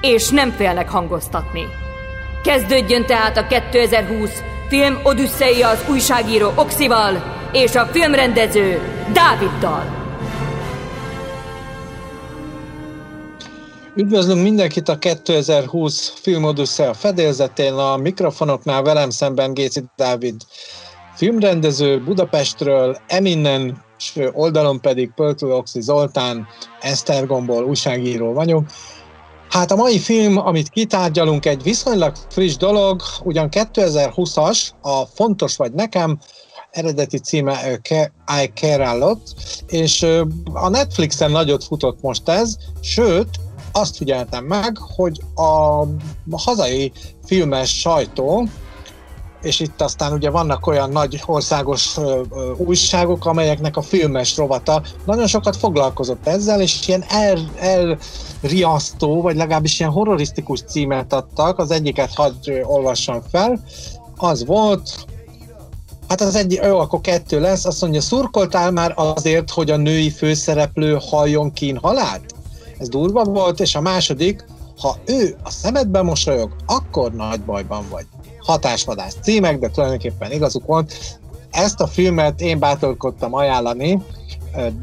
és nem félnek hangoztatni. Kezdődjön tehát a 2020 film Odüsszeia az újságíró Oxival és a filmrendező Dáviddal. Üdvözlünk mindenkit a 2020 film Odüsszea fedélzetén, a mikrofonoknál velem szemben Géci Dávid filmrendező Budapestről, Eminen oldalon pedig Pöltő Oxi Zoltán, Esztergomból újságíró vagyok. Hát a mai film, amit kitárgyalunk, egy viszonylag friss dolog, ugyan 2020-as, a Fontos vagy nekem, eredeti címe I Care a Lot, és a Netflixen nagyot futott most ez, sőt, azt figyeltem meg, hogy a hazai filmes sajtó, és itt aztán ugye vannak olyan nagy országos ö, ö, újságok, amelyeknek a filmes rovata nagyon sokat foglalkozott ezzel, és ilyen el, elriasztó, vagy legalábbis ilyen horrorisztikus címet adtak, az egyiket hadd olvassam fel, az volt, Hát az egy, jó, akkor kettő lesz, azt mondja, szurkoltál már azért, hogy a női főszereplő halljon kín halált? Ez durva volt, és a második, ha ő a szemedbe mosolyog, akkor nagy bajban vagy hatásvadász címek, de tulajdonképpen igazuk volt. Ezt a filmet én bátorkodtam ajánlani.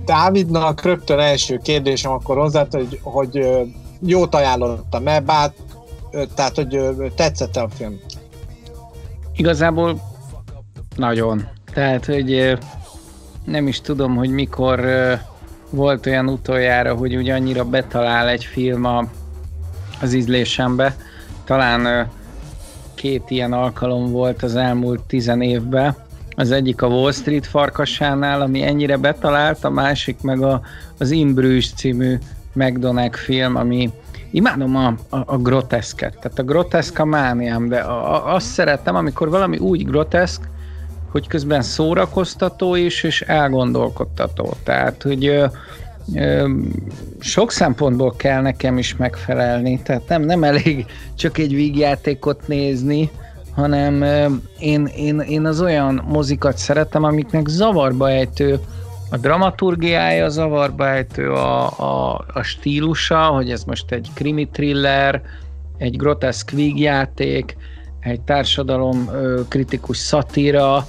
Dávidnak rögtön első kérdésem akkor hozzá, hogy, hogy jót ajánlottam-e, bár, tehát, hogy tetszett a film? Igazából nagyon. Tehát, hogy nem is tudom, hogy mikor volt olyan utoljára, hogy ugye annyira betalál egy film a, az ízlésembe. Talán két ilyen alkalom volt az elmúlt tizen évben. Az egyik a Wall Street farkasánál, ami ennyire betalált, a másik meg a, az Imbrüs című McDonagh film, ami imádom a, a, a groteszket, tehát a groteszk a mániám, de a, a, azt szeretem, amikor valami úgy groteszk, hogy közben szórakoztató is, és elgondolkodtató. Tehát, hogy sok szempontból kell nekem is megfelelni, tehát nem, nem elég csak egy vígjátékot nézni, hanem én, én, én az olyan mozikat szeretem, amiknek zavarba ejtő a dramaturgiája, zavarba ejtő a, a, a stílusa, hogy ez most egy krimi thriller, egy groteszk vígjáték, egy társadalom kritikus szatíra,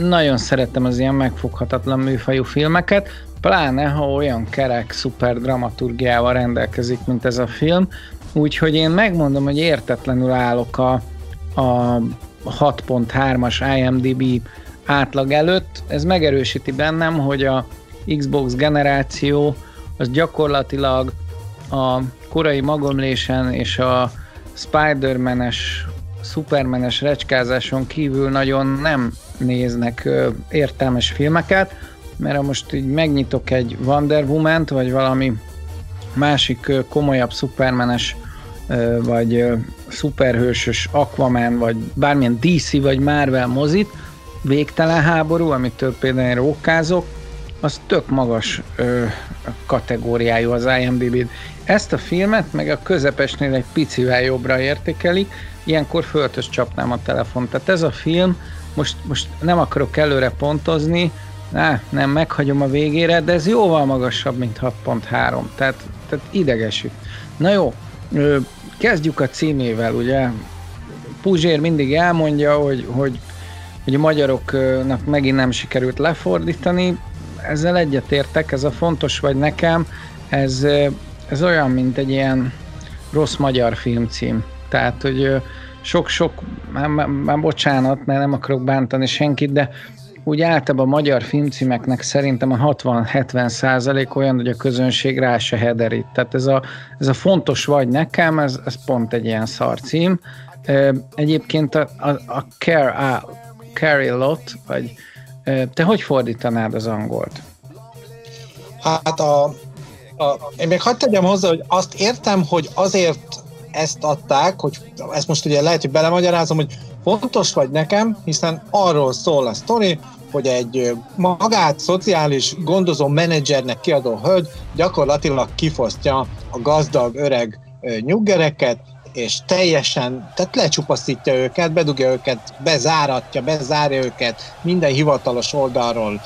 nagyon szeretem az ilyen megfoghatatlan műfajú filmeket, pláne ha olyan kerek, szuper dramaturgiával rendelkezik, mint ez a film, úgyhogy én megmondom, hogy értetlenül állok a, a 6.3-as IMDb átlag előtt. Ez megerősíti bennem, hogy a Xbox generáció az gyakorlatilag a korai magomlésen és a Spider-Man-es, Superman-es recskázáson kívül nagyon nem néznek értelmes filmeket, mert ha most így megnyitok egy Wonder woman vagy valami másik komolyabb szupermenes vagy szuperhősös Aquaman, vagy bármilyen DC vagy Marvel mozit, végtelen háború, amitől például én rókázok, az tök magas kategóriájú az IMDb-n. Ezt a filmet meg a közepesnél egy picivel jobbra értékelik, ilyenkor föltös csapnám a telefon. Tehát ez a film, most, most nem akarok előre pontozni, Á, nem, meghagyom a végére, de ez jóval magasabb, mint 6.3, tehát, tehát idegesít. Na jó, kezdjük a címével, ugye Puzsér mindig elmondja, hogy, hogy, hogy a magyaroknak megint nem sikerült lefordítani, ezzel egyetértek, ez a fontos vagy nekem, ez, ez olyan, mint egy ilyen rossz magyar filmcím. Tehát, hogy sok-sok, már, már bocsánat, mert nem akarok bántani senkit, de úgy általában a magyar filmcímeknek szerintem a 60-70 százalék olyan, hogy a közönség rá se hederít. Tehát ez a, ez a fontos vagy nekem, ez, ez pont egy ilyen szarcím. Egyébként a, a, a care, a, carry lot, vagy te hogy fordítanád az angolt? Hát a A, én még hagyd tegyem hozzá, hogy azt értem, hogy azért ezt adták, hogy ezt most ugye lehet, hogy belemagyarázom, hogy fontos vagy nekem, hiszen arról szól a sztori, hogy egy magát szociális gondozó menedzsernek kiadó hölgy gyakorlatilag kifosztja a gazdag öreg nyuggereket, és teljesen, tehát lecsupaszítja őket, bedugja őket, bezáratja, bezárja őket minden hivatalos oldalról,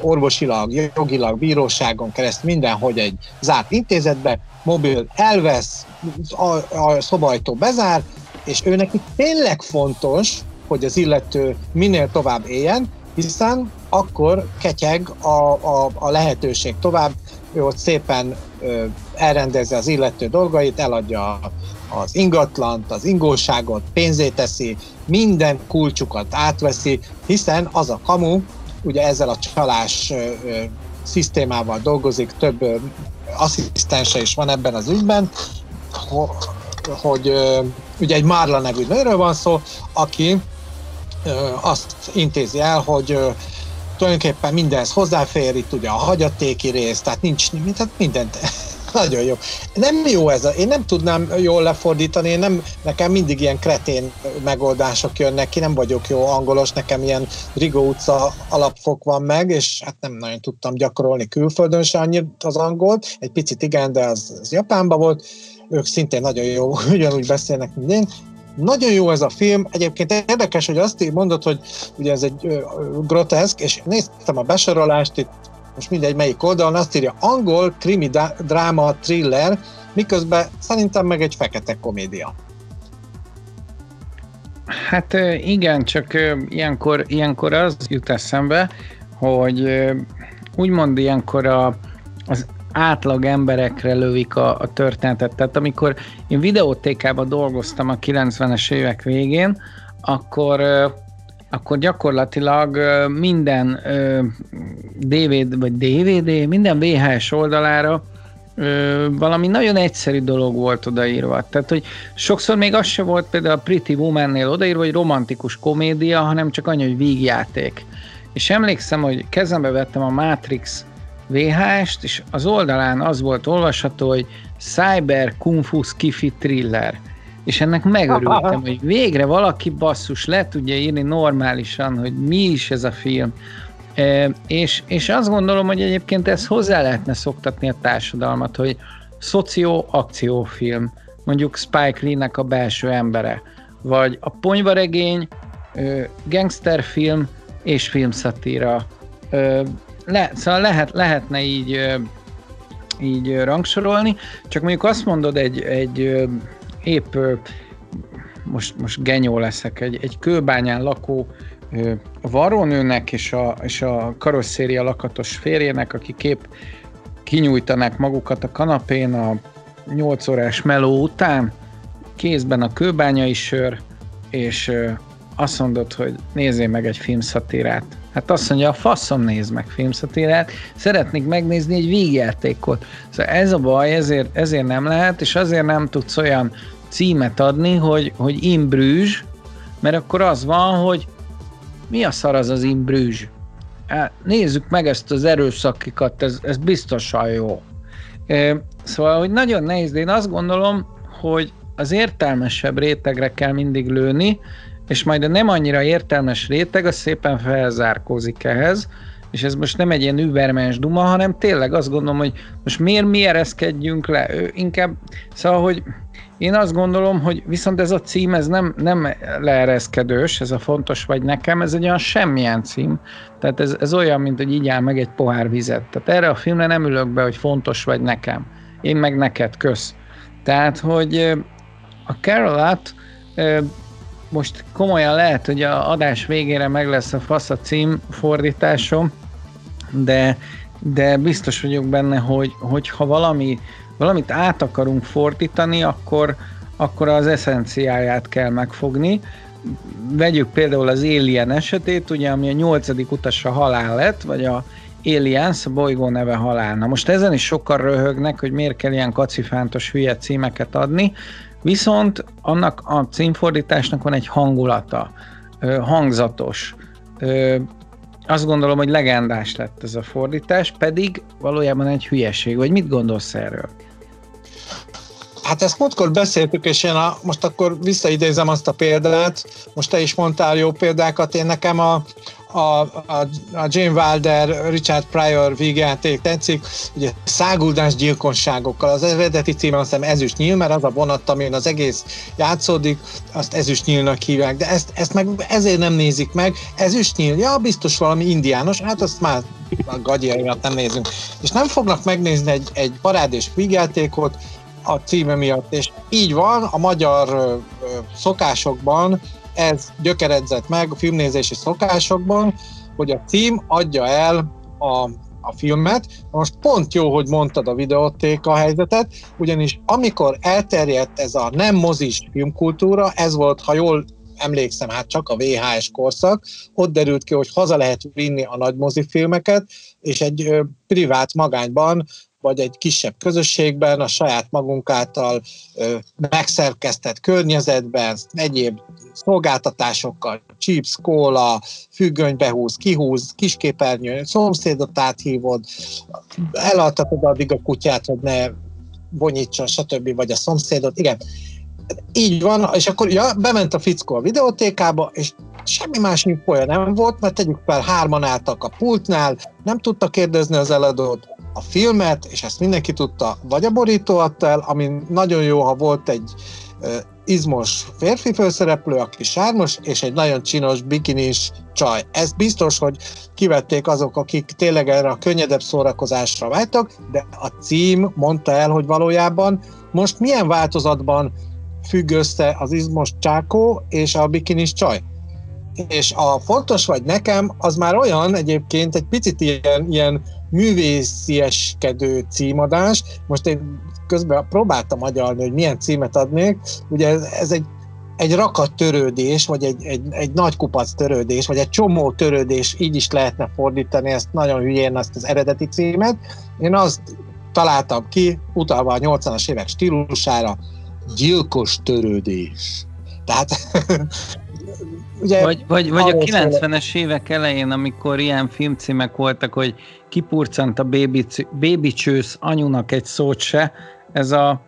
orvosilag, jogilag, bíróságon keresztül, mindenhogy egy zárt intézetbe, mobil elvesz, a, a szobajtó bezár, és ő neki tényleg fontos, hogy az illető minél tovább éljen, hiszen akkor ketyeg a, a, a lehetőség tovább, ő ott szépen ö, elrendezi az illető dolgait, eladja az ingatlant, az ingóságot, pénzét teszi, minden kulcsukat átveszi, hiszen az a kamu, ugye ezzel a csalás ö, ö, szisztémával dolgozik, több ö, asszisztense is van ebben az ügyben, hogy ugye egy Márla nevű nőről van szó, aki azt intézi el, hogy tulajdonképpen mindenhez hozzáfér, itt ugye a hagyatéki rész, tehát nincs, tehát mindent. Nagyon jó. Nem jó ez, a, én nem tudnám jól lefordítani, én nem, nekem mindig ilyen kretén megoldások jönnek ki, nem vagyok jó angolos, nekem ilyen Rigó utca alapfok van meg, és hát nem nagyon tudtam gyakorolni külföldön se annyit az angolt, egy picit igen, de az, az Japánban volt, ők szintén nagyon jó, ugyanúgy beszélnek, mint én, nagyon jó ez a film, egyébként érdekes, hogy azt mondod, hogy ugye ez egy groteszk, és néztem a besorolást, itt most mindegy melyik oldalon, azt írja angol krimi dráma thriller, miközben szerintem meg egy fekete komédia. Hát igen, csak ilyenkor, ilyenkor az jut eszembe, hogy úgymond ilyenkor a, az átlag emberekre lövik a, a történetet. Tehát amikor én videótékában dolgoztam a 90-es évek végén, akkor akkor gyakorlatilag minden DVD, vagy DVD, minden VHS oldalára valami nagyon egyszerű dolog volt odaírva. Tehát, hogy sokszor még az se volt például a Pretty Woman-nél odaírva, hogy romantikus komédia, hanem csak annyi, hogy vígjáték. És emlékszem, hogy kezembe vettem a Matrix VHS-t, és az oldalán az volt olvasható, hogy Cyber Kung Fu Skiffy Thriller és ennek megörültem, hogy végre valaki basszus le tudja írni normálisan, hogy mi is ez a film. E, és, és azt gondolom, hogy egyébként ezt hozzá lehetne szoktatni a társadalmat, hogy szoció-akciófilm, mondjuk Spike Lee-nek a belső embere, vagy a ponyvaregény, gangsterfilm és filmszatíra. Le, szóval lehet, lehetne így, így rangsorolni, csak mondjuk azt mondod egy, egy épp most, most genyó leszek, egy, egy kőbányán lakó varrónőnek és a, és a karosszéria lakatos férjének, aki kép kinyújtanák magukat a kanapén a 8 órás meló után, kézben a kőbányai sör, és azt mondod, hogy nézzél meg egy filmszatírát. Hát azt mondja, a faszom néz meg filmszatírát, szeretnék megnézni egy vígjátékot. Szóval ez a baj, ezért, ezért nem lehet, és azért nem tudsz olyan címet adni, hogy, hogy Imbrüzs, mert akkor az van, hogy mi a szar az az Imbrüzs? Nézzük meg ezt az erőszakikat, ez, ez biztosan jó. Szóval, hogy nagyon nehéz, de én azt gondolom, hogy az értelmesebb rétegre kell mindig lőni, és majd a nem annyira értelmes réteg, az szépen felzárkózik ehhez, és ez most nem egy ilyen übermens duma, hanem tényleg azt gondolom, hogy most miért mi ereszkedjünk le, ő inkább, szóval, hogy én azt gondolom, hogy viszont ez a cím, ez nem, nem leereszkedős, ez a fontos vagy nekem, ez egy olyan semmilyen cím. Tehát ez, ez olyan, mint hogy így áll meg egy pohár vizet. Tehát erre a filmre nem ülök be, hogy fontos vagy nekem. Én meg neked, kösz. Tehát, hogy a Carolat most komolyan lehet, hogy a adás végére meg lesz a fasz a cím fordításom, de, de biztos vagyok benne, hogy, hogy ha valami valamit át akarunk fordítani, akkor, akkor az eszenciáját kell megfogni. Vegyük például az Alien esetét, ugye, ami a nyolcadik utasa halál lett, vagy a Aliens, a bolygó neve halál. Most ezen is sokkal röhögnek, hogy miért kell ilyen kacifántos hülye címeket adni, viszont annak a címfordításnak van egy hangulata, hangzatos, azt gondolom, hogy legendás lett ez a fordítás, pedig valójában egy hülyeség. Vagy mit gondolsz erről? Hát ezt múltkor beszéltük, és én a, most akkor visszaidézem azt a példát, most te is mondtál jó példákat, én nekem a, a, a, a Jane Wilder, Richard Pryor vígjáték tetszik, ugye száguldás gyilkosságokkal, az eredeti címe azt hiszem ezüst nyíl, mert az a vonat, amin az egész játszódik, azt ezüst nyílnak hívják, de ezt, ezt meg ezért nem nézik meg, ezüst nyíl, ja, biztos valami indiános, hát azt már a gagyjaimat nem nézünk. És nem fognak megnézni egy, egy parádés vígjátékot, a címe miatt, és így van, a magyar szokásokban ez gyökeredzett meg a filmnézési szokásokban, hogy a cím adja el a, a filmet. Most pont jó, hogy mondtad a videótéka helyzetet, ugyanis amikor elterjedt ez a nem mozis filmkultúra, ez volt, ha jól emlékszem, hát csak a VHS korszak, ott derült ki, hogy haza lehet vinni a nagy mozifilmeket, és egy privát magányban vagy egy kisebb közösségben, a saját magunk által ö, megszerkesztett környezetben, egyéb szolgáltatásokkal, chips, kóla, függöny behúz, kihúz, kisképernyő, szomszédot áthívod, elaltatod addig a kutyát, hogy ne vonyítson, stb. vagy a szomszédot, igen. Így van, és akkor ja, bement a fickó a videótékába, és semmi más infója nem volt, mert tegyük fel, hárman álltak a pultnál, nem tudta kérdezni az eladót, a filmet, és ezt mindenki tudta, vagy a borító adta el, ami nagyon jó, ha volt egy izmos férfi főszereplő, aki sármos, és egy nagyon csinos bikinis csaj. Ez biztos, hogy kivették azok, akik tényleg erre a könnyedebb szórakozásra vágytak, de a cím mondta el, hogy valójában most milyen változatban függ össze az izmos csákó és a bikinis csaj. És a fontos vagy nekem, az már olyan egyébként egy picit ilyen, ilyen művészieskedő címadás. Most én közben próbáltam agyalni, hogy milyen címet adnék. Ugye ez, ez egy egy rakat törődés, vagy egy, egy, egy nagy kupac törődés, vagy egy csomó törődés, így is lehetne fordítani ezt nagyon hülyén, azt az eredeti címet. Én azt találtam ki, utalva a 80-as évek stílusára, gyilkos törődés. Tehát ugye, vagy, vagy, vagy a 90-es évek elején, amikor ilyen filmcímek voltak, hogy kipurcant a baby, baby csősz anyunak egy szót se, ez a,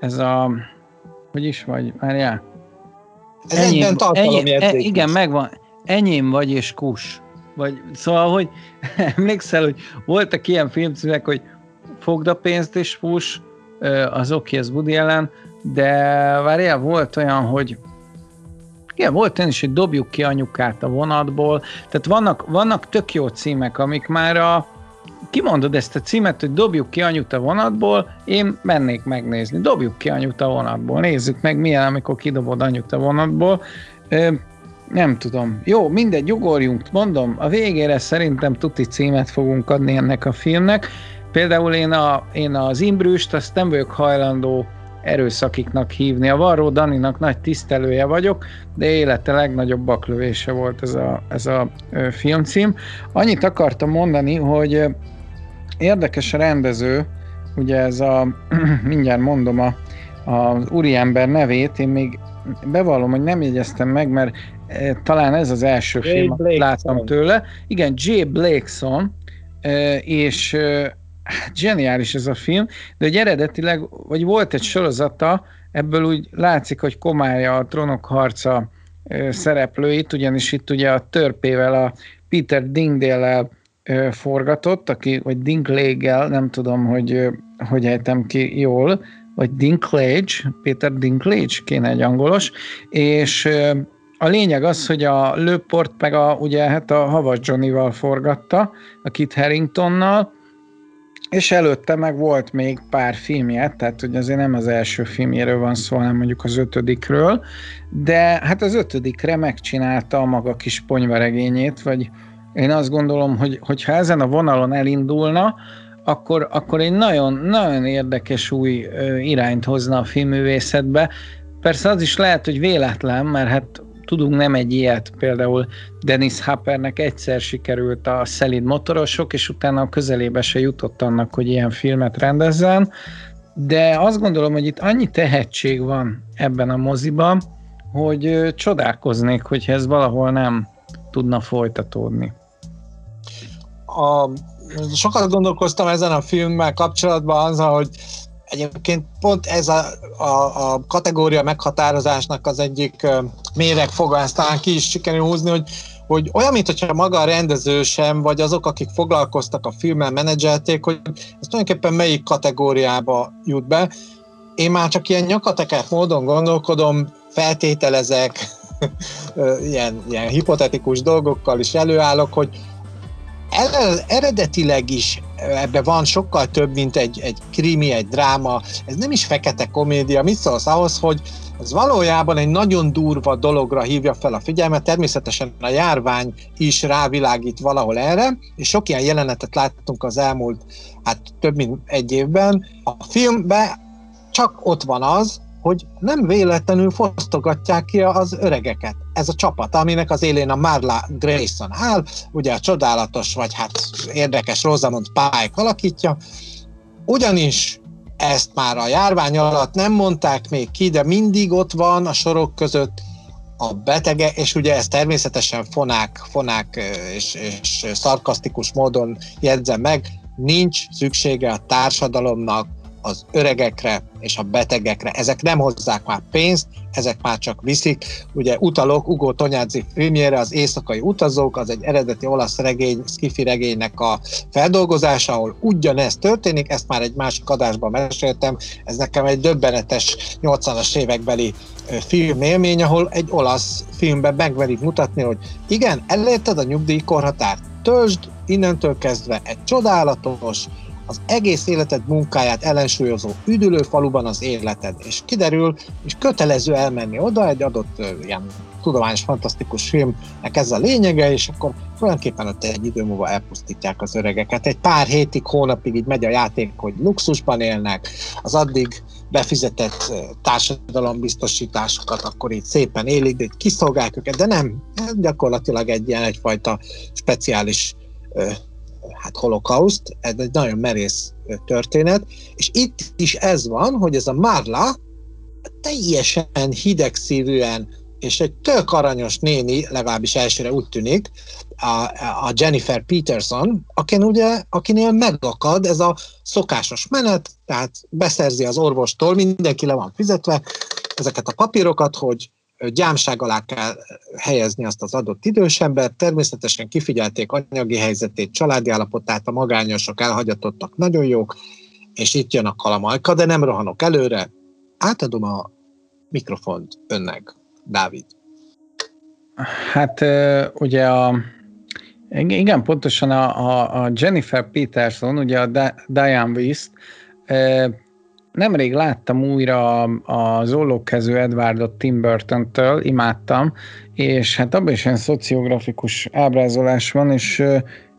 ez a, hogy is vagy, várjál? Ez enyém, enyém, e, Igen, megvan. Enyém vagy és kus. Vagy, szóval, hogy emlékszel, hogy voltak ilyen filmcímek, hogy fogd a pénzt és fuss, az oké, okay, ez Woody ellen, de várjál, volt olyan, hogy igen, volt olyan is, hogy dobjuk ki anyukát a vonatból, tehát vannak, vannak tök jó címek, amik már a, kimondod ezt a címet, hogy dobjuk ki anyut a vonatból, én mennék megnézni. Dobjuk ki anyut a vonatból, nézzük meg milyen, amikor kidobod anyut a vonatból. Ö, nem tudom. Jó, mindegy, ugorjunk. Mondom, a végére szerintem tuti címet fogunk adni ennek a filmnek. Például én, a, én az Imbrüst, azt nem vagyok hajlandó erőszakiknak hívni. A Varró Daninak nagy tisztelője vagyok, de élete legnagyobb baklövése volt ez a, ez a filmcím. Annyit akartam mondani, hogy érdekes a rendező, ugye ez a, mindjárt mondom a, az úriember nevét, én még bevallom, hogy nem jegyeztem meg, mert talán ez az első Jay film, amit láttam tőle. Igen, Jay Blakeson, és hát ez a film, de hogy eredetileg, vagy volt egy sorozata, ebből úgy látszik, hogy komálja a trónok harca szereplőit, ugyanis itt ugye a törpével a Peter Dingdale forgatott, aki, vagy Dinklage-el, nem tudom, hogy hogy ejtem ki jól, vagy Dinklage, Peter Dinklage, kéne egy angolos, és a lényeg az, hogy a Lőport meg a, ugye, hát a Havas Johnny-val forgatta, a Kit Harringtonnal, és előtte meg volt még pár filmje, tehát hogy azért nem az első filmjéről van szó, hanem mondjuk az ötödikről, de hát az ötödikre megcsinálta a maga kis ponyvaregényét, vagy én azt gondolom, hogy hogyha ezen a vonalon elindulna, akkor, akkor egy nagyon, nagyon érdekes új irányt hozna a filmművészetbe. Persze az is lehet, hogy véletlen, mert hát Tudunk nem egy ilyet, például Dennis Hoppernek egyszer sikerült a szelid motorosok, és utána a közelébe se jutott annak, hogy ilyen filmet rendezzen, de azt gondolom, hogy itt annyi tehetség van ebben a moziban, hogy csodálkoznék, hogyha ez valahol nem tudna folytatódni. a, sokat gondolkoztam ezen a filmmel kapcsolatban azzal, hogy egyébként pont ez a, a, a kategória meghatározásnak az egyik méregfoga, ezt talán ki is sikerül húzni, hogy, hogy olyan, mintha maga a rendező sem, vagy azok, akik foglalkoztak a filmmel, menedzselték, hogy ez tulajdonképpen melyik kategóriába jut be. Én már csak ilyen nyakateket módon gondolkodom, feltételezek, ilyen, ilyen hipotetikus dolgokkal is előállok, hogy eredetileg is ebben van sokkal több, mint egy, egy krimi, egy dráma, ez nem is fekete komédia. Mit szólsz ahhoz, hogy ez valójában egy nagyon durva dologra hívja fel a figyelmet, természetesen a járvány is rávilágít valahol erre, és sok ilyen jelenetet láttunk az elmúlt, hát több mint egy évben. A filmben csak ott van az, hogy nem véletlenül fosztogatják ki az öregeket. Ez a csapat, aminek az élén a Marla Grayson áll, ugye a csodálatos, vagy hát érdekes Rosamund Pike alakítja, ugyanis ezt már a járvány alatt nem mondták még ki, de mindig ott van a sorok között a betege, és ugye ez természetesen fonák, fonák és, és szarkasztikus módon jegyzem meg, nincs szüksége a társadalomnak az öregekre és a betegekre. Ezek nem hozzák már pénzt, ezek már csak viszik. Ugye utalok Ugo Tonyádzi filmjére, az Éjszakai utazók, az egy eredeti olasz regény, skifi regénynek a feldolgozása, ahol ugyanez történik, ezt már egy másik adásban meséltem, ez nekem egy döbbenetes 80-as évekbeli filmélmény, ahol egy olasz filmben megverik mutatni, hogy igen, elérted a nyugdíjkorhatárt, töltsd innentől kezdve egy csodálatos, az egész életed munkáját ellensúlyozó üdülő faluban az életed, és kiderül, és kötelező elmenni oda egy adott ilyen tudományos, fantasztikus filmnek ez a lényege, és akkor tulajdonképpen ott egy idő múlva elpusztítják az öregeket. Egy pár hétig, hónapig így megy a játék, hogy luxusban élnek, az addig befizetett társadalombiztosításokat akkor így szépen élik, de kiszolgálják őket, de nem, gyakorlatilag egy ilyen egyfajta speciális hát holokauszt, ez egy nagyon merész történet, és itt is ez van, hogy ez a Marla teljesen hidegszívűen és egy tök aranyos néni, legalábbis elsőre úgy tűnik, a, a Jennifer Peterson, akin ugye, akinél megakad ez a szokásos menet, tehát beszerzi az orvostól, mindenki le van fizetve ezeket a papírokat, hogy gyámság alá kell helyezni azt az adott idős embert, természetesen kifigyelték anyagi helyzetét, családi állapotát, a magányosok, elhagyatottak nagyon jók, és itt jön a kalamajka, de nem rohanok előre. Átadom a mikrofont önnek, Dávid. Hát ugye a igen, pontosan a, a, Jennifer Peterson, ugye a Diane Wist, nemrég láttam újra az ollókező Edwardot Tim Burton-től, imádtam, és hát abban is ilyen szociografikus ábrázolás van, és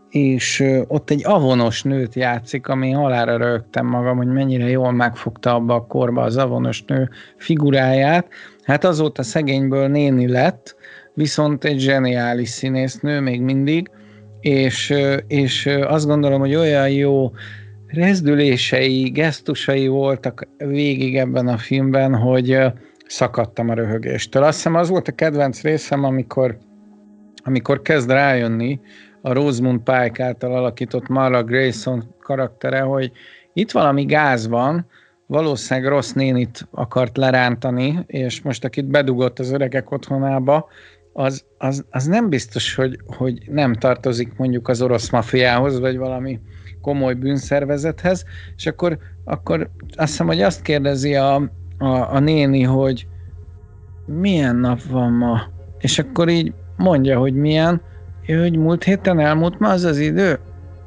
és ott egy avonos nőt játszik, ami halára rögtem magam, hogy mennyire jól megfogta abba a korba az avonos nő figuráját. Hát azóta szegényből néni lett, viszont egy zseniális színésznő még mindig, és, és azt gondolom, hogy olyan jó rezdülései, gesztusai voltak végig ebben a filmben, hogy szakadtam a röhögéstől. Azt hiszem az volt a kedvenc részem, amikor, amikor kezd rájönni a Rosemund Pike által alakított Mara Grayson karaktere, hogy itt valami gáz van, valószínűleg rossz nénit akart lerántani, és most akit bedugott az öregek otthonába, az, az, az nem biztos, hogy, hogy nem tartozik mondjuk az orosz mafiához, vagy valami komoly bűnszervezethez, és akkor, akkor azt hiszem, hogy azt kérdezi a, a, a néni, hogy milyen nap van ma, és akkor így mondja, hogy milyen, hogy múlt héten elmúlt ma az az idő,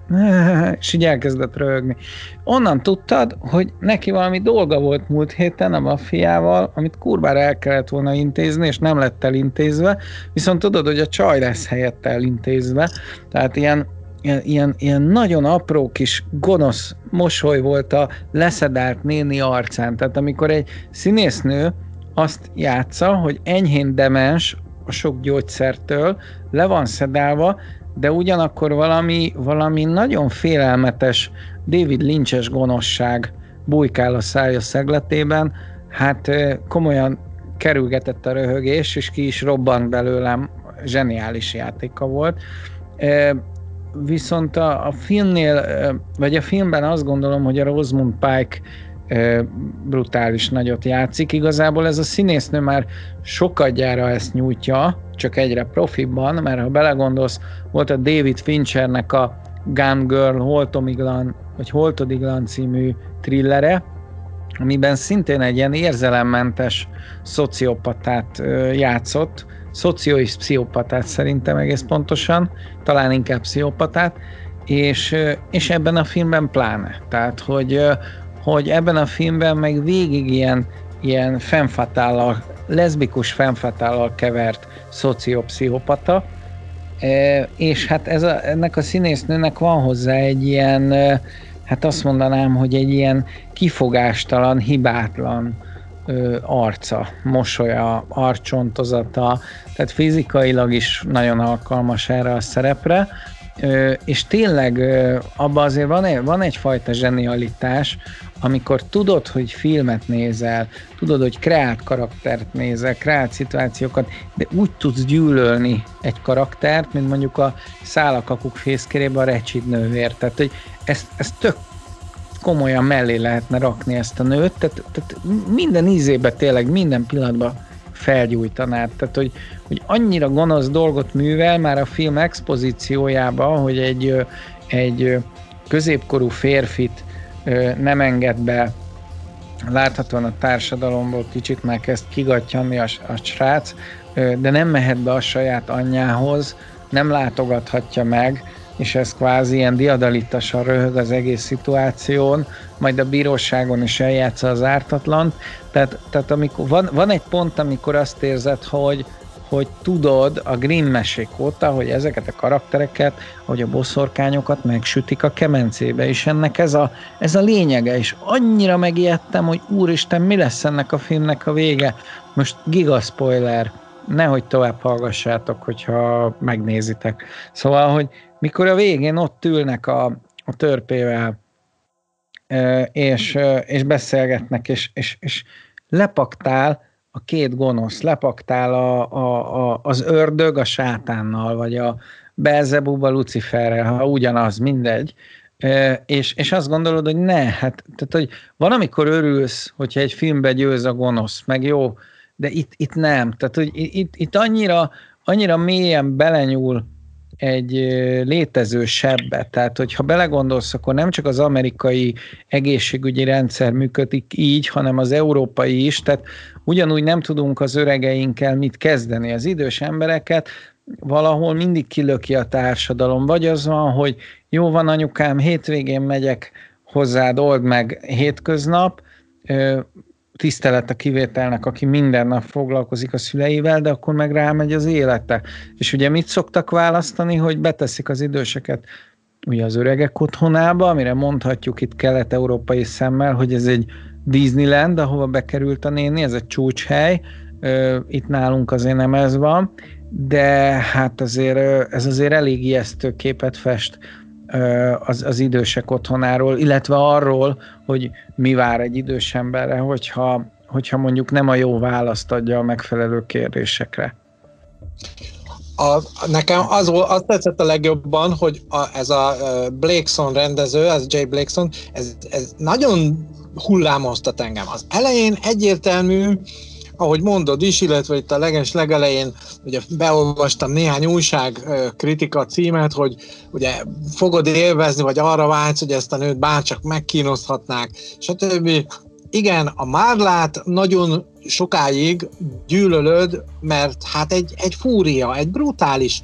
és így elkezdett röhögni. Onnan tudtad, hogy neki valami dolga volt múlt héten a maffiával, amit kurvára el kellett volna intézni, és nem lett elintézve, viszont tudod, hogy a csaj lesz helyette elintézve, tehát ilyen ilyen, ilyen, ilyen nagyon apró kis gonosz mosoly volt a leszedált néni arcán. Tehát amikor egy színésznő azt játsza, hogy enyhén demens a sok gyógyszertől, le van szedálva, de ugyanakkor valami, valami nagyon félelmetes David Lynch-es gonoszság bujkál a szája szegletében, hát komolyan kerülgetett a röhögés, és ki is robbant belőlem, zseniális játéka volt viszont a, a filmnél, vagy a filmben azt gondolom, hogy a Rosamund Pike brutális nagyot játszik. Igazából ez a színésznő már sokadjára ezt nyújtja, csak egyre profibban, mert ha belegondolsz, volt a David Finchernek a Gun Girl Holtomiglan, vagy Holtodiglan című thrillere, amiben szintén egy ilyen érzelemmentes szociopatát játszott, szocio és pszichopatát szerintem egész pontosan, talán inkább pszichopatát, és, és ebben a filmben pláne. Tehát, hogy, hogy ebben a filmben meg végig ilyen, ilyen fenfatállal, leszbikus fenfatállal kevert szociopszichopata, és hát ez a, ennek a színésznőnek van hozzá egy ilyen, hát azt mondanám, hogy egy ilyen kifogástalan, hibátlan ö, arca, mosolya, arcsontozata, tehát fizikailag is nagyon alkalmas erre a szerepre, ö, és tényleg ö, abban azért van, egy, van egyfajta zsenialitás, amikor tudod, hogy filmet nézel, tudod, hogy kreált karaktert nézel, kreált szituációkat, de úgy tudsz gyűlölni egy karaktert, mint mondjuk a szálakakuk fészkerébe a recsid nővér. Tehát, hogy ez, ez tök komolyan mellé lehetne rakni ezt a nőt, tehát, tehát minden ízébe tényleg, minden pillanatban felgyújtanád. Tehát, hogy, hogy annyira gonosz dolgot művel már a film expozíciójában, hogy egy, egy középkorú férfit nem enged be. Láthatóan a társadalomból kicsit már kezd kigatyanni a, a srác, de nem mehet be a saját anyjához, nem látogathatja meg, és ez kvázi ilyen diadalitasan röhög az egész szituáción, majd a bíróságon is eljátsza az ártatlan. Tehát, tehát amikor van, van egy pont, amikor azt érzed, hogy, hogy tudod a Grimm mesék óta, hogy ezeket a karaktereket, hogy a boszorkányokat megsütik a kemencébe, és ennek ez a, ez a lényege, és annyira megijedtem, hogy úristen, mi lesz ennek a filmnek a vége. Most giga spoiler, nehogy tovább hallgassátok, hogyha megnézitek. Szóval, hogy mikor a végén ott ülnek a, a törpével, és, és beszélgetnek, és, és, és lepaktál a két gonosz, lepaktál a, a, a, az ördög a sátánnal, vagy a Belzebuba Luciferrel, ha ugyanaz, mindegy, és, és azt gondolod, hogy ne, hát tehát, hogy van, amikor örülsz, hogyha egy filmbe győz a gonosz, meg jó, de itt, itt nem. Tehát, hogy itt, itt annyira, annyira mélyen belenyúl egy létező sebbe. Tehát, hogyha belegondolsz, akkor nem csak az amerikai egészségügyi rendszer működik így, hanem az európai is, tehát ugyanúgy nem tudunk az öregeinkkel mit kezdeni. Az idős embereket valahol mindig kilöki a társadalom. Vagy az van, hogy jó van anyukám, hétvégén megyek hozzád, old meg hétköznap, tisztelet a kivételnek, aki minden nap foglalkozik a szüleivel, de akkor meg rámegy az élete. És ugye mit szoktak választani, hogy beteszik az időseket ugye az öregek otthonába, amire mondhatjuk itt kelet-európai szemmel, hogy ez egy Disneyland, ahova bekerült a néni, ez egy csúcshely, itt nálunk azért nem ez van, de hát azért ez azért elég ijesztő képet fest az, az idősek otthonáról, illetve arról, hogy mi vár egy idős emberre, hogyha, hogyha mondjuk nem a jó választ adja a megfelelő kérdésekre. A, nekem az, az tetszett a legjobban, hogy a, ez a Blakeson rendező, ez Jay Blakeson, ez, ez nagyon hullámoztat engem. Az elején egyértelmű, ahogy mondod is, illetve itt a leges legelején ugye beolvastam néhány újság kritika címet, hogy ugye fogod élvezni, vagy arra vágysz, hogy ezt a nőt bárcsak megkínozhatnák, stb. Igen, a Márlát nagyon sokáig gyűlölöd, mert hát egy, egy fúria, egy brutális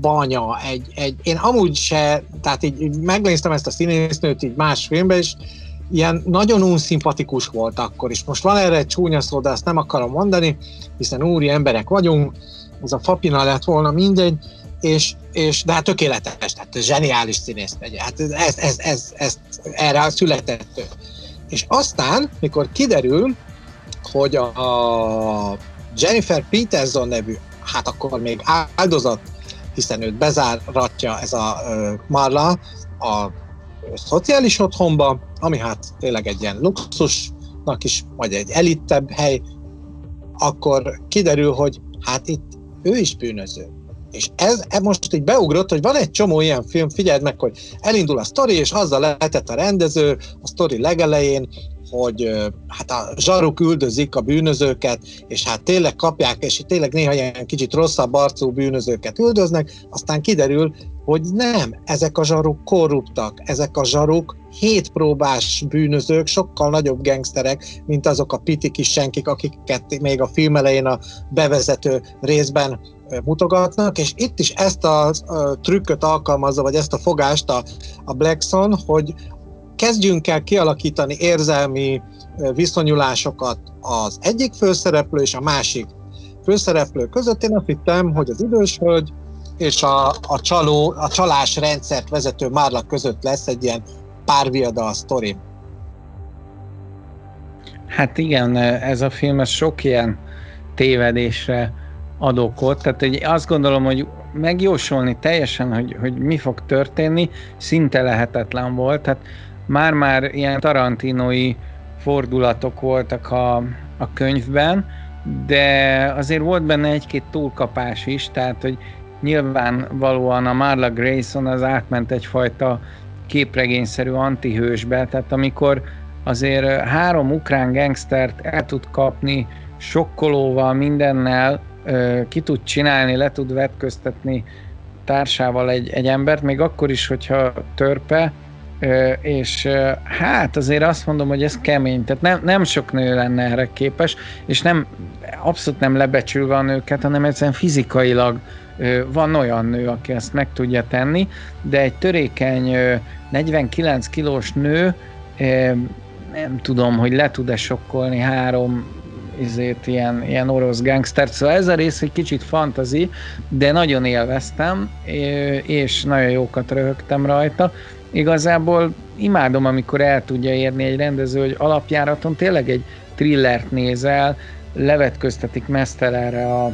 banya, egy, egy, én amúgy se, tehát így megnéztem ezt a színésznőt így más filmben, és ilyen nagyon unszimpatikus volt akkor is. Most van erre egy csúnya szó, de azt nem akarom mondani, hiszen úri emberek vagyunk, ez a Fapina lett volna mindegy, és, és de hát tökéletes, tehát zseniális színész megy. Hát ez, ez, ez, ez, ez erre született. És aztán, mikor kiderül, hogy a, Jennifer Peterson nevű, hát akkor még áldozat, hiszen őt bezáratja ez a uh, Marla a szociális otthonba, ami hát tényleg egy ilyen luxusnak is, vagy egy elittebb hely, akkor kiderül, hogy hát itt ő is bűnöző. És ez, ez most így beugrott, hogy van egy csomó ilyen film, figyeld meg, hogy elindul a sztori, és azzal lehetett a rendező a sztori legelején, hogy hát a zsaruk üldözik a bűnözőket, és hát tényleg kapják, és tényleg néha ilyen kicsit rosszabb arcú bűnözőket üldöznek, aztán kiderül, hogy nem, ezek a zsaruk korruptak, ezek a zsaruk hétpróbás bűnözők, sokkal nagyobb gengszterek, mint azok a piti kis senkik, akiket még a film elején a bevezető részben mutogatnak, és itt is ezt a, a trükköt alkalmazza, vagy ezt a fogást a, a Blackson, hogy kezdjünk el kialakítani érzelmi viszonyulásokat az egyik főszereplő és a másik főszereplő között. Én azt hittem, hogy az idős hölgy és a, a, csaló, a csalás rendszert vezető Márla között lesz egy ilyen párviadal sztori. Hát igen, ez a film ez sok ilyen tévedésre ad okot, tehát hogy azt gondolom, hogy megjósolni teljesen, hogy, hogy mi fog történni, szinte lehetetlen volt, tehát már-már ilyen tarantinoi fordulatok voltak a, a könyvben, de azért volt benne egy-két túlkapás is, tehát hogy nyilvánvalóan a Marla Grayson az átment egyfajta képregényszerű antihősbe, tehát amikor azért három ukrán gangstert el tud kapni, sokkolóval, mindennel, ki tud csinálni, le tud vetköztetni társával egy, egy embert, még akkor is, hogyha törpe, és hát azért azt mondom, hogy ez kemény, tehát nem, nem sok nő lenne erre képes, és nem abszolút nem lebecsülve a nőket, hanem egyszerűen fizikailag van olyan nő, aki ezt meg tudja tenni, de egy törékeny 49 kilós nő nem tudom, hogy le tud-e sokkolni három izét, ilyen, ilyen orosz gangstert, szóval ez a rész egy kicsit fantazi, de nagyon élveztem, és nagyon jókat röhögtem rajta. Igazából imádom, amikor el tudja érni egy rendező, hogy alapjáraton tényleg egy thrillert nézel, levetköztetik mesztelenre a,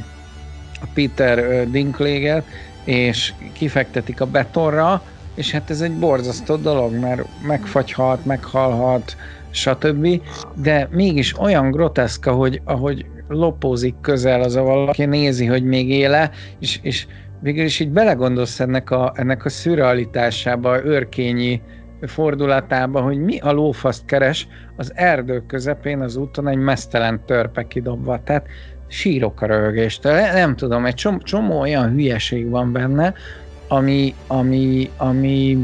a Peter Dinklaget, és kifektetik a betonra, és hát ez egy borzasztó dolog, mert megfagyhat, meghalhat, stb. De mégis olyan groteszka, hogy ahogy lopózik közel az a valaki, nézi, hogy még éle, és, és végül is így belegondolsz ennek a, ennek a szürrealitásába, őrkényi fordulatába, hogy mi a lófaszt keres az erdő közepén az úton egy mesztelen törpe kidobva. Tehát sírok a röhögéstől. Nem tudom, egy csomó, csomó olyan hülyeség van benne, ami, ami, ami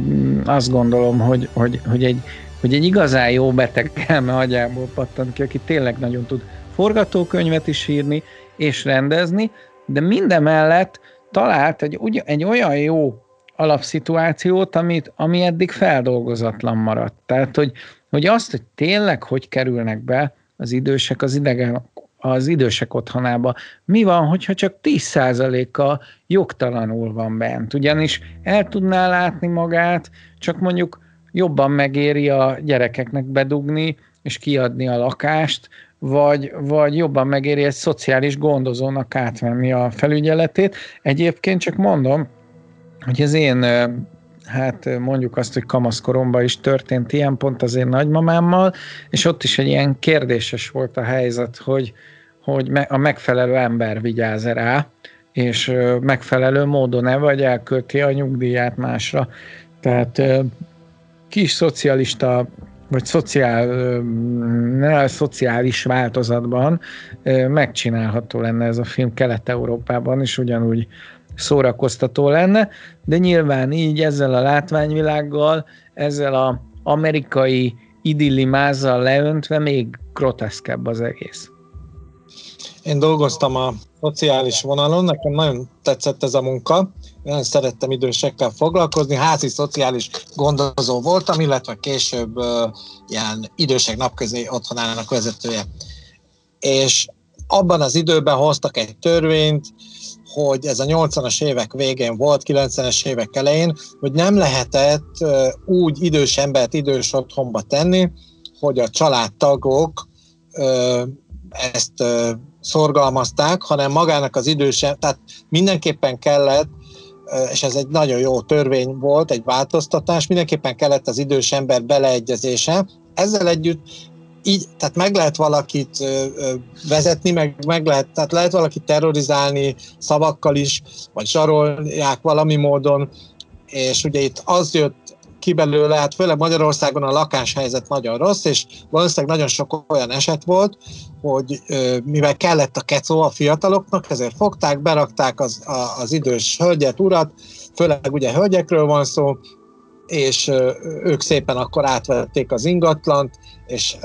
azt gondolom, hogy, hogy, hogy, egy, hogy egy igazán jó beteg elme agyából pattant ki, aki tényleg nagyon tud forgatókönyvet is írni és rendezni, de mindemellett talált egy, egy olyan jó alapszituációt, amit, ami eddig feldolgozatlan maradt. Tehát, hogy, hogy azt, hogy tényleg hogy kerülnek be az idősek az idegen az idősek otthonába. Mi van, hogyha csak 10%-a jogtalanul van bent? Ugyanis el tudná látni magát, csak mondjuk jobban megéri a gyerekeknek bedugni, és kiadni a lakást, vagy, vagy jobban megéri egy szociális gondozónak átvenni a felügyeletét. Egyébként csak mondom, hogy az én hát mondjuk azt, hogy kamaszkoromban is történt ilyen pont az én nagymamámmal, és ott is egy ilyen kérdéses volt a helyzet, hogy, hogy a megfelelő ember vigyáz rá, és megfelelő módon e vagy elkölti a nyugdíját másra. Tehát kis szocialista vagy szociál, ne, szociális változatban megcsinálható lenne ez a film Kelet-Európában, és ugyanúgy szórakoztató lenne, de nyilván így ezzel a látványvilággal, ezzel a amerikai idillimázzal leöntve még groteszkebb az egész. Én dolgoztam a szociális vonalon, nekem nagyon tetszett ez a munka, nagyon szerettem idősekkel foglalkozni, házi szociális gondozó voltam, illetve később uh, ilyen idősek napközi otthonának vezetője. És abban az időben hoztak egy törvényt, hogy ez a 80-as évek végén volt, 90-es évek elején, hogy nem lehetett uh, úgy idős embert idős otthonba tenni, hogy a családtagok uh, ezt szorgalmazták, hanem magának az idősebb, tehát mindenképpen kellett, és ez egy nagyon jó törvény volt, egy változtatás, mindenképpen kellett az idős ember beleegyezése. Ezzel együtt így, tehát meg lehet valakit vezetni, meg, meg lehet, tehát lehet valakit terrorizálni szavakkal is, vagy zsarolják valami módon, és ugye itt az jött ki belőle, hát főleg Magyarországon a lakáshelyzet nagyon rossz, és valószínűleg nagyon sok olyan eset volt, hogy mivel kellett a kecó a fiataloknak, ezért fogták, berakták az, az idős hölgyet, urat, főleg ugye hölgyekről van szó, és ők szépen akkor átvették az ingatlant, és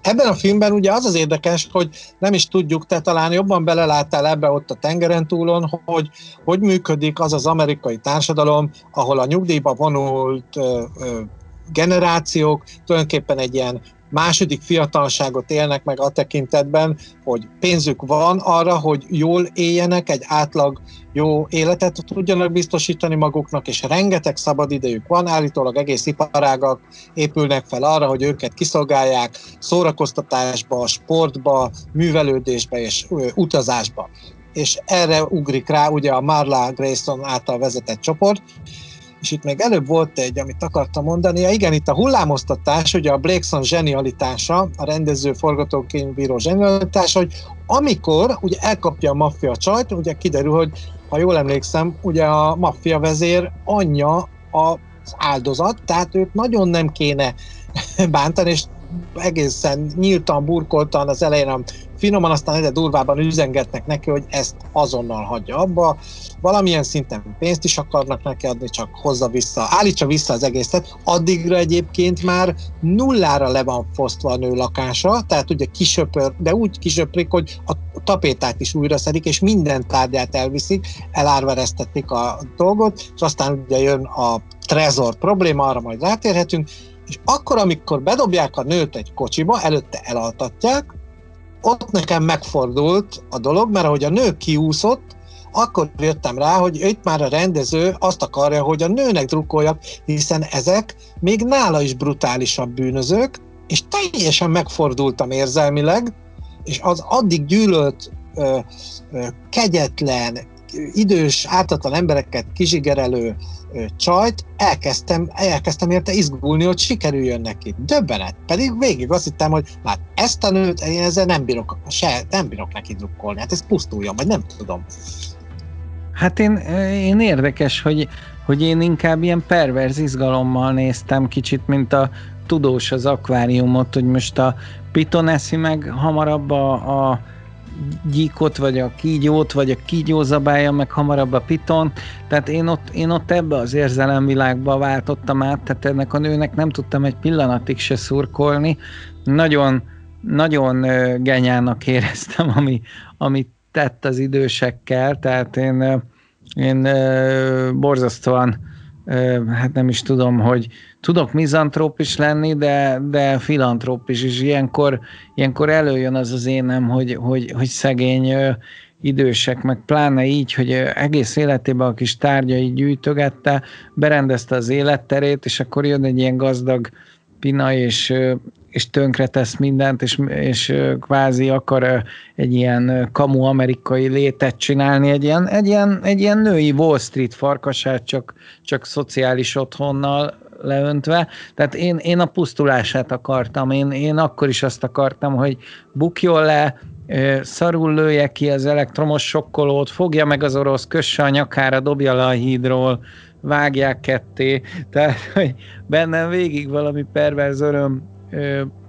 ebben a filmben ugye az az érdekes, hogy nem is tudjuk, te talán jobban beleláttál ebbe ott a tengeren túlon, hogy hogy működik az az amerikai társadalom, ahol a nyugdíjba vonult generációk tulajdonképpen egy ilyen második fiatalságot élnek meg a tekintetben, hogy pénzük van arra, hogy jól éljenek, egy átlag jó életet tudjanak biztosítani maguknak, és rengeteg szabad idejük van, állítólag egész iparágak épülnek fel arra, hogy őket kiszolgálják szórakoztatásba, sportba, művelődésbe és utazásba. És erre ugrik rá ugye a Marla Grayson által vezetett csoport, és itt még előbb volt egy, amit akartam mondani, ja, igen, itt a hullámoztatás, ugye a Blakeson zsenialitása, a rendező forgatókönyvíró zsenialitása, hogy amikor ugye elkapja a maffia csajt, ugye kiderül, hogy ha jól emlékszem, ugye a maffia vezér anyja az áldozat, tehát őt nagyon nem kéne bántani, és egészen nyíltan, burkoltan az elején finoman, aztán egyre durvában üzengetnek neki, hogy ezt azonnal hagyja abba. Valamilyen szinten pénzt is akarnak neki adni, csak hozza vissza, állítsa vissza az egészet. Addigra egyébként már nullára le van fosztva a nő lakása, tehát ugye kisöpör, de úgy kisöprik, hogy a tapétát is újra szedik, és minden tárgyát elviszik, elárvereztetik a dolgot, és aztán ugye jön a trezor probléma, arra majd rátérhetünk, és akkor, amikor bedobják a nőt egy kocsiba, előtte elaltatják, ott nekem megfordult a dolog, mert ahogy a nő kiúszott, akkor jöttem rá, hogy itt már a rendező azt akarja, hogy a nőnek drukkoljak, hiszen ezek még nála is brutálisabb bűnözők, és teljesen megfordultam érzelmileg, és az addig gyűlölt, kegyetlen, idős, ártatlan embereket kizsigerelő csajt, elkezdtem, elkezdtem érte izgulni, hogy sikerüljön neki. Döbbenet. Pedig végig azt hittem, hogy már ezt a nőt, én ezzel nem bírok, se, nem bírok neki drukkolni. Hát ez pusztuljon, vagy nem tudom. Hát én, én érdekes, hogy, hogy én inkább ilyen perverz izgalommal néztem kicsit, mint a tudós az akváriumot, hogy most a Piton eszi meg hamarabb a, a gyíkot, vagy a kígyót, vagy a kígyó meg hamarabb a piton. Tehát én ott, én ott ebbe az érzelemvilágba váltottam át, tehát ennek a nőnek nem tudtam egy pillanatig se szurkolni. Nagyon, nagyon genyának éreztem, ami, amit tett az idősekkel, tehát én, én borzasztóan hát nem is tudom, hogy tudok mizantróp lenni, de, de filantróp is, és ilyenkor, ilyenkor előjön az az énem, hogy, hogy, hogy szegény idősek, meg pláne így, hogy egész életében a kis tárgyai gyűjtögette, berendezte az életterét, és akkor jön egy ilyen gazdag pina, és és tönkretesz mindent, és, és kvázi akar egy ilyen kamu amerikai létet csinálni, egy ilyen, egy ilyen, egy ilyen női Wall Street farkasát, csak, csak szociális otthonnal leöntve. Tehát én, én a pusztulását akartam, én, én akkor is azt akartam, hogy bukjon le, szarul lője ki az elektromos sokkolót, fogja meg az orosz, kösse a nyakára, dobja le a hídról, vágják ketté, tehát hogy bennem végig valami perverz öröm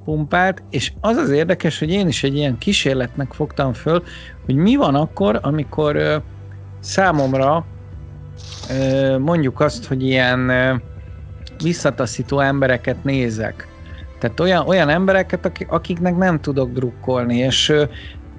pumpált, és az az érdekes, hogy én is egy ilyen kísérletnek fogtam föl, hogy mi van akkor, amikor számomra mondjuk azt, hogy ilyen visszataszító embereket nézek. Tehát olyan, olyan embereket, akiknek nem tudok drukkolni, és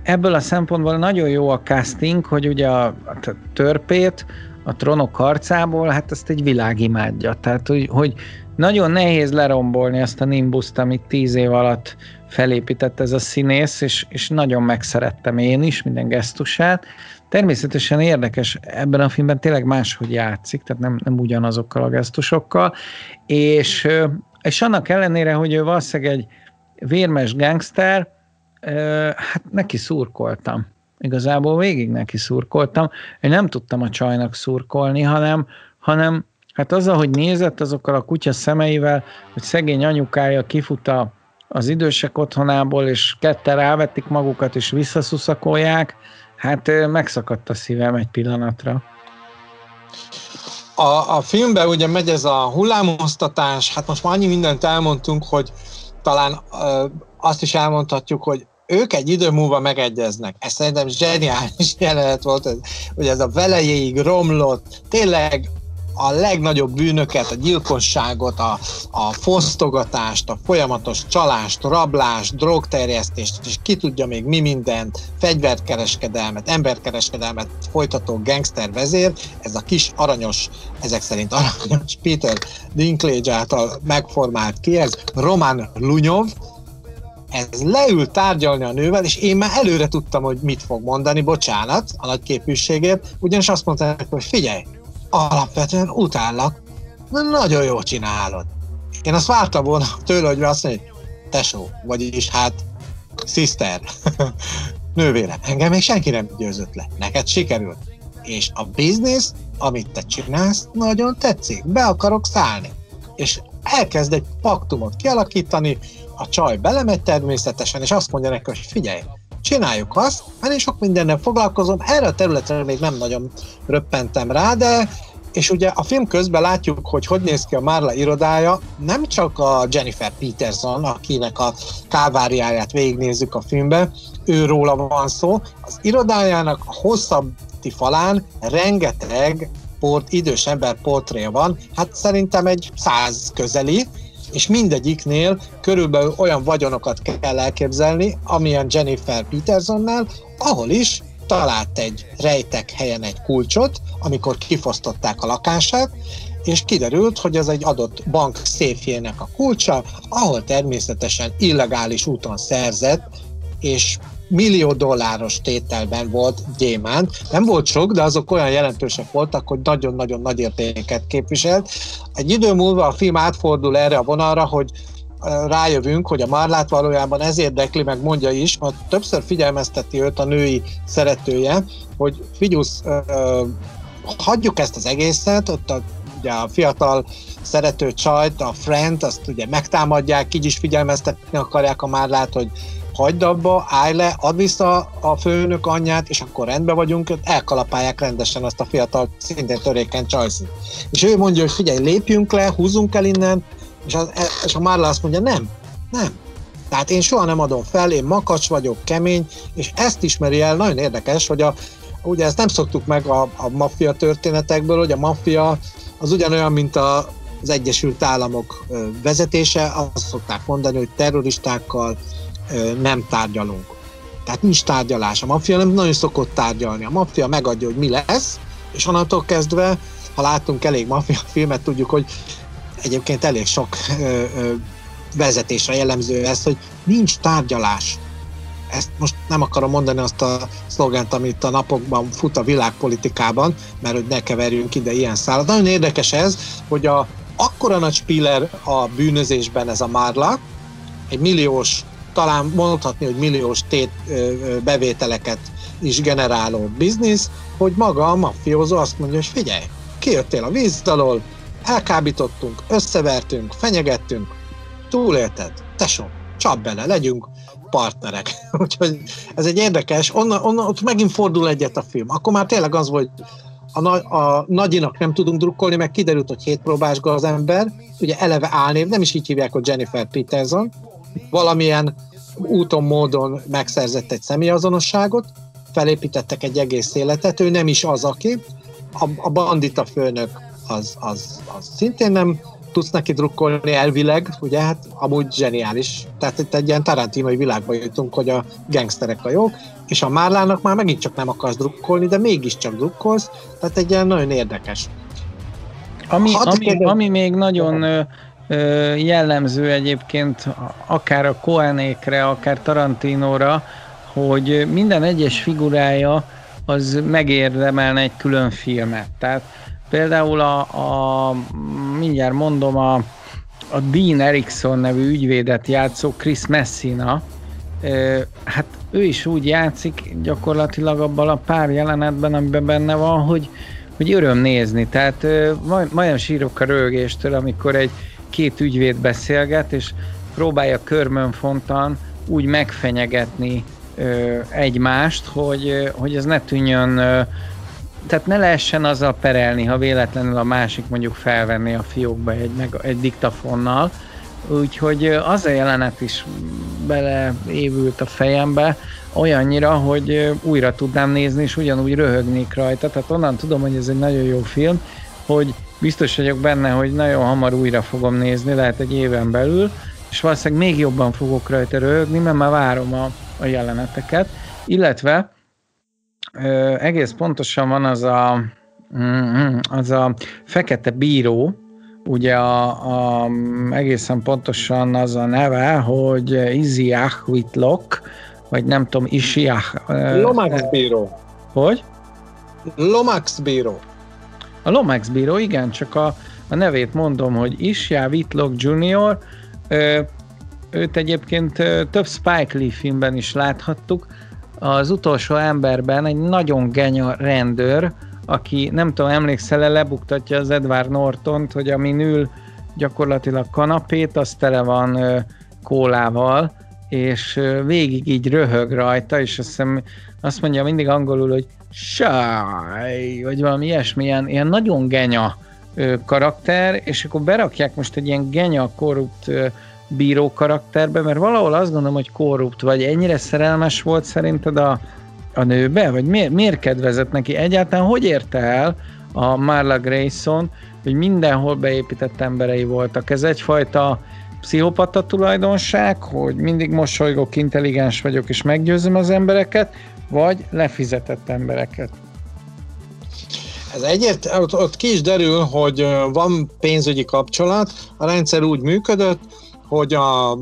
ebből a szempontból nagyon jó a casting, hogy ugye a, a törpét, a trónok harcából, hát ezt egy világ imádja. Tehát, hogy, hogy nagyon nehéz lerombolni azt a nimbuszt, amit tíz év alatt felépített ez a színész, és, és nagyon megszerettem én is minden gesztusát. Természetesen érdekes, ebben a filmben tényleg máshogy játszik, tehát nem, nem ugyanazokkal a gesztusokkal, és, és annak ellenére, hogy ő valószínűleg egy vérmes gangster, hát neki szurkoltam. Igazából végig neki szurkoltam. Én nem tudtam a csajnak szurkolni, hanem, hanem Hát az, ahogy nézett azokkal a kutya szemeivel, hogy szegény anyukája kifut az idősek otthonából, és ketten rávették magukat, és visszaszuszakolják, hát megszakadt a szívem egy pillanatra. A, a filmben ugye megy ez a hullámoztatás, hát most már annyi mindent elmondtunk, hogy talán ö, azt is elmondhatjuk, hogy ők egy idő múlva megegyeznek. Ez szerintem zseniális jelenet volt, hogy ez a velejéig romlott, tényleg a legnagyobb bűnöket, a gyilkosságot, a, a fosztogatást, a folyamatos csalást, rablást, drogterjesztést, és ki tudja még mi mindent, fegyverkereskedelmet, emberkereskedelmet folytató gangster vezér, ez a kis aranyos, ezek szerint aranyos Peter Dinklage által megformált ki, ez Roman Lunyov, ez leül tárgyalni a nővel, és én már előre tudtam, hogy mit fog mondani, bocsánat a nagy képűségért, ugyanis azt mondta hogy figyelj, alapvetően utállak, nagyon jól csinálod. Én azt vártam volna tőle, hogy azt mondja, tesó, vagyis hát sister, nővérem, engem még senki nem győzött le, neked sikerült. És a biznisz, amit te csinálsz, nagyon tetszik, be akarok szállni. És elkezd egy paktumot kialakítani, a csaj belemegy természetesen, és azt mondja neki, hogy figyelj, csináljuk azt, mert én sok mindennel foglalkozom, erre a területre még nem nagyon röppentem rá, de és ugye a film közben látjuk, hogy hogy néz ki a Marla irodája, nem csak a Jennifer Peterson, akinek a káváriáját végignézzük a filmben, ő róla van szó, az irodájának a hosszabbi falán rengeteg port, idős ember portréja van, hát szerintem egy száz közeli, és mindegyiknél körülbelül olyan vagyonokat kell elképzelni, amilyen Jennifer Petersonnál, ahol is talált egy rejtek helyen egy kulcsot, amikor kifosztották a lakását, és kiderült, hogy ez egy adott bank széfjének a kulcsa, ahol természetesen illegális úton szerzett, és millió dolláros tételben volt gyémánt. Nem volt sok, de azok olyan jelentősek voltak, hogy nagyon-nagyon nagy értéket képviselt. Egy idő múlva a film átfordul erre a vonalra, hogy rájövünk, hogy a Marlát valójában ez érdekli, meg mondja is, mert többször figyelmezteti őt a női szeretője, hogy figyusz, hagyjuk ezt az egészet, ott a, ugye a fiatal szerető csajt, a friend, azt ugye megtámadják, így is figyelmeztetni akarják a Márlát, hogy hagyd abba, állj le, add vissza a főnök anyját, és akkor rendben vagyunk, elkalapálják rendesen azt a fiatal, szintén törékeny csajszit. És ő mondja, hogy figyelj, lépjünk le, húzzunk el innen, és, az, és a Marla azt mondja, nem, nem. Tehát én soha nem adom fel, én makacs vagyok, kemény, és ezt ismeri el, nagyon érdekes, hogy a, ugye ezt nem szoktuk meg a, a maffia történetekből, hogy a maffia az ugyanolyan, mint a, az Egyesült Államok vezetése, azt szokták mondani, hogy terroristákkal nem tárgyalunk. Tehát nincs tárgyalás. A maffia nem nagyon szokott tárgyalni. A maffia megadja, hogy mi lesz, és onnantól kezdve, ha látunk elég maffia filmet, tudjuk, hogy egyébként elég sok ö, ö, vezetésre jellemző ez, hogy nincs tárgyalás. Ezt most nem akarom mondani azt a szlogent, amit a napokban fut a világpolitikában, mert hogy ne keverjünk ide ilyen szállat. Nagyon érdekes ez, hogy a akkora nagy spiller a bűnözésben ez a Márla, egy milliós, talán mondhatni, hogy milliós tét bevételeket is generáló biznisz, hogy maga a mafiózó azt mondja, hogy figyelj, kijöttél a víz alól, elkábítottunk, összevertünk, fenyegettünk, túlélted, tesó, csap bele, legyünk partnerek. Úgyhogy ez egy érdekes, onnan, onnan ott megint fordul egyet a film. Akkor már tényleg az volt, a, a nagyinak nem tudunk drukkolni, meg kiderült, hogy hétpróbás az ember, ugye eleve álnév, nem is így hívják, hogy Jennifer Peterson, valamilyen úton, módon megszerzett egy személyazonosságot, felépítettek egy egész életet, ő nem is az, aki, a, a bandita főnök az, az, az szintén nem tudsz neki drukkolni elvileg, ugye, hát amúgy zseniális. Tehát itt egy ilyen tarantinoi világba jutunk, hogy a gangsterek a jók, és a Márlának már megint csak nem akarsz drukkolni, de mégiscsak drukkolsz, tehát egy ilyen nagyon érdekes. Ami, ami, ami még nagyon jellemző egyébként akár a Koenékre, akár Tarantinóra, hogy minden egyes figurája az megérdemelne egy külön filmet. Tehát Például a, a mindjárt mondom, a, a Dean Erickson nevű ügyvédet játszó Chris Messina, hát ő is úgy játszik gyakorlatilag abban a pár jelenetben, amiben benne van, hogy, hogy öröm nézni. Tehát majd, majdnem sírok a rögéstől, amikor egy két ügyvéd beszélget, és próbálja körmönfontan úgy megfenyegetni ö, egymást, hogy, hogy ez ne tűnjön, ö, tehát ne lehessen azzal perelni, ha véletlenül a másik mondjuk felvenni a fiókba egy, meg, egy diktafonnal. Úgyhogy az a jelenet is beleévült a fejembe, olyannyira, hogy újra tudnám nézni, és ugyanúgy röhögnék rajta. Tehát onnan tudom, hogy ez egy nagyon jó film, hogy biztos vagyok benne, hogy nagyon hamar újra fogom nézni, lehet egy éven belül, és valószínűleg még jobban fogok rajta röhögni, mert már várom a, a jeleneteket. Illetve ö, egész pontosan van az a, mm, az a fekete bíró, ugye a, a, egészen pontosan az a neve, hogy Iziach Whitlock, vagy nem tudom, Isiach. Lomax bíró. Hogy? Lomax bíró. A Lomax bíró, igen, csak a, a nevét mondom, hogy Isja Whitlock Jr., ö, őt egyébként több Spike Lee filmben is láthattuk. Az utolsó emberben egy nagyon genya rendőr, aki nem tudom, emlékszel-e, lebuktatja az Edward Nortont, hogy amin ül gyakorlatilag kanapét, az tele van ö, kólával, és végig így röhög rajta, és azt, hiszem, azt mondja mindig angolul, hogy shy, vagy valami ilyesmi, ilyen, ilyen nagyon genya karakter, és akkor berakják most egy ilyen genya korrupt bíró karakterbe, mert valahol azt gondolom, hogy korrupt, vagy ennyire szerelmes volt szerinted a, a nőbe, vagy miért, miért kedvezett neki? Egyáltalán hogy érte el a Marla Grayson, hogy mindenhol beépített emberei voltak? Ez egyfajta pszichopata tulajdonság, hogy mindig mosolygok, intelligens vagyok és meggyőzöm az embereket, vagy lefizetett embereket? Ez egyért, ott, ott ki is derül, hogy van pénzügyi kapcsolat, a rendszer úgy működött, hogy a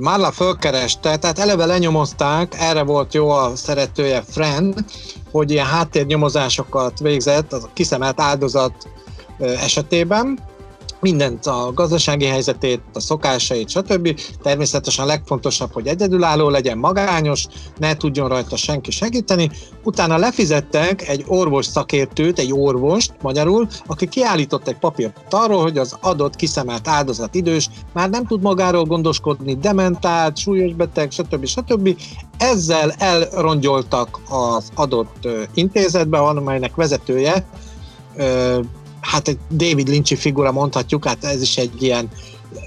Marla fölkereste, tehát eleve lenyomozták, erre volt jó a szeretője Friend, hogy ilyen háttérnyomozásokat végzett az a kiszemelt áldozat esetében, mindent, a gazdasági helyzetét, a szokásait, stb. Természetesen legfontosabb, hogy egyedülálló legyen, magányos, ne tudjon rajta senki segíteni. Utána lefizettek egy orvos szakértőt, egy orvost magyarul, aki kiállított egy papírt arról, hogy az adott kiszemelt áldozat idős, már nem tud magáról gondoskodni, dementált, súlyos beteg, stb. stb. Ezzel elrongyoltak az adott intézetbe, amelynek vezetője hát egy David Lynch figura mondhatjuk, hát ez is egy ilyen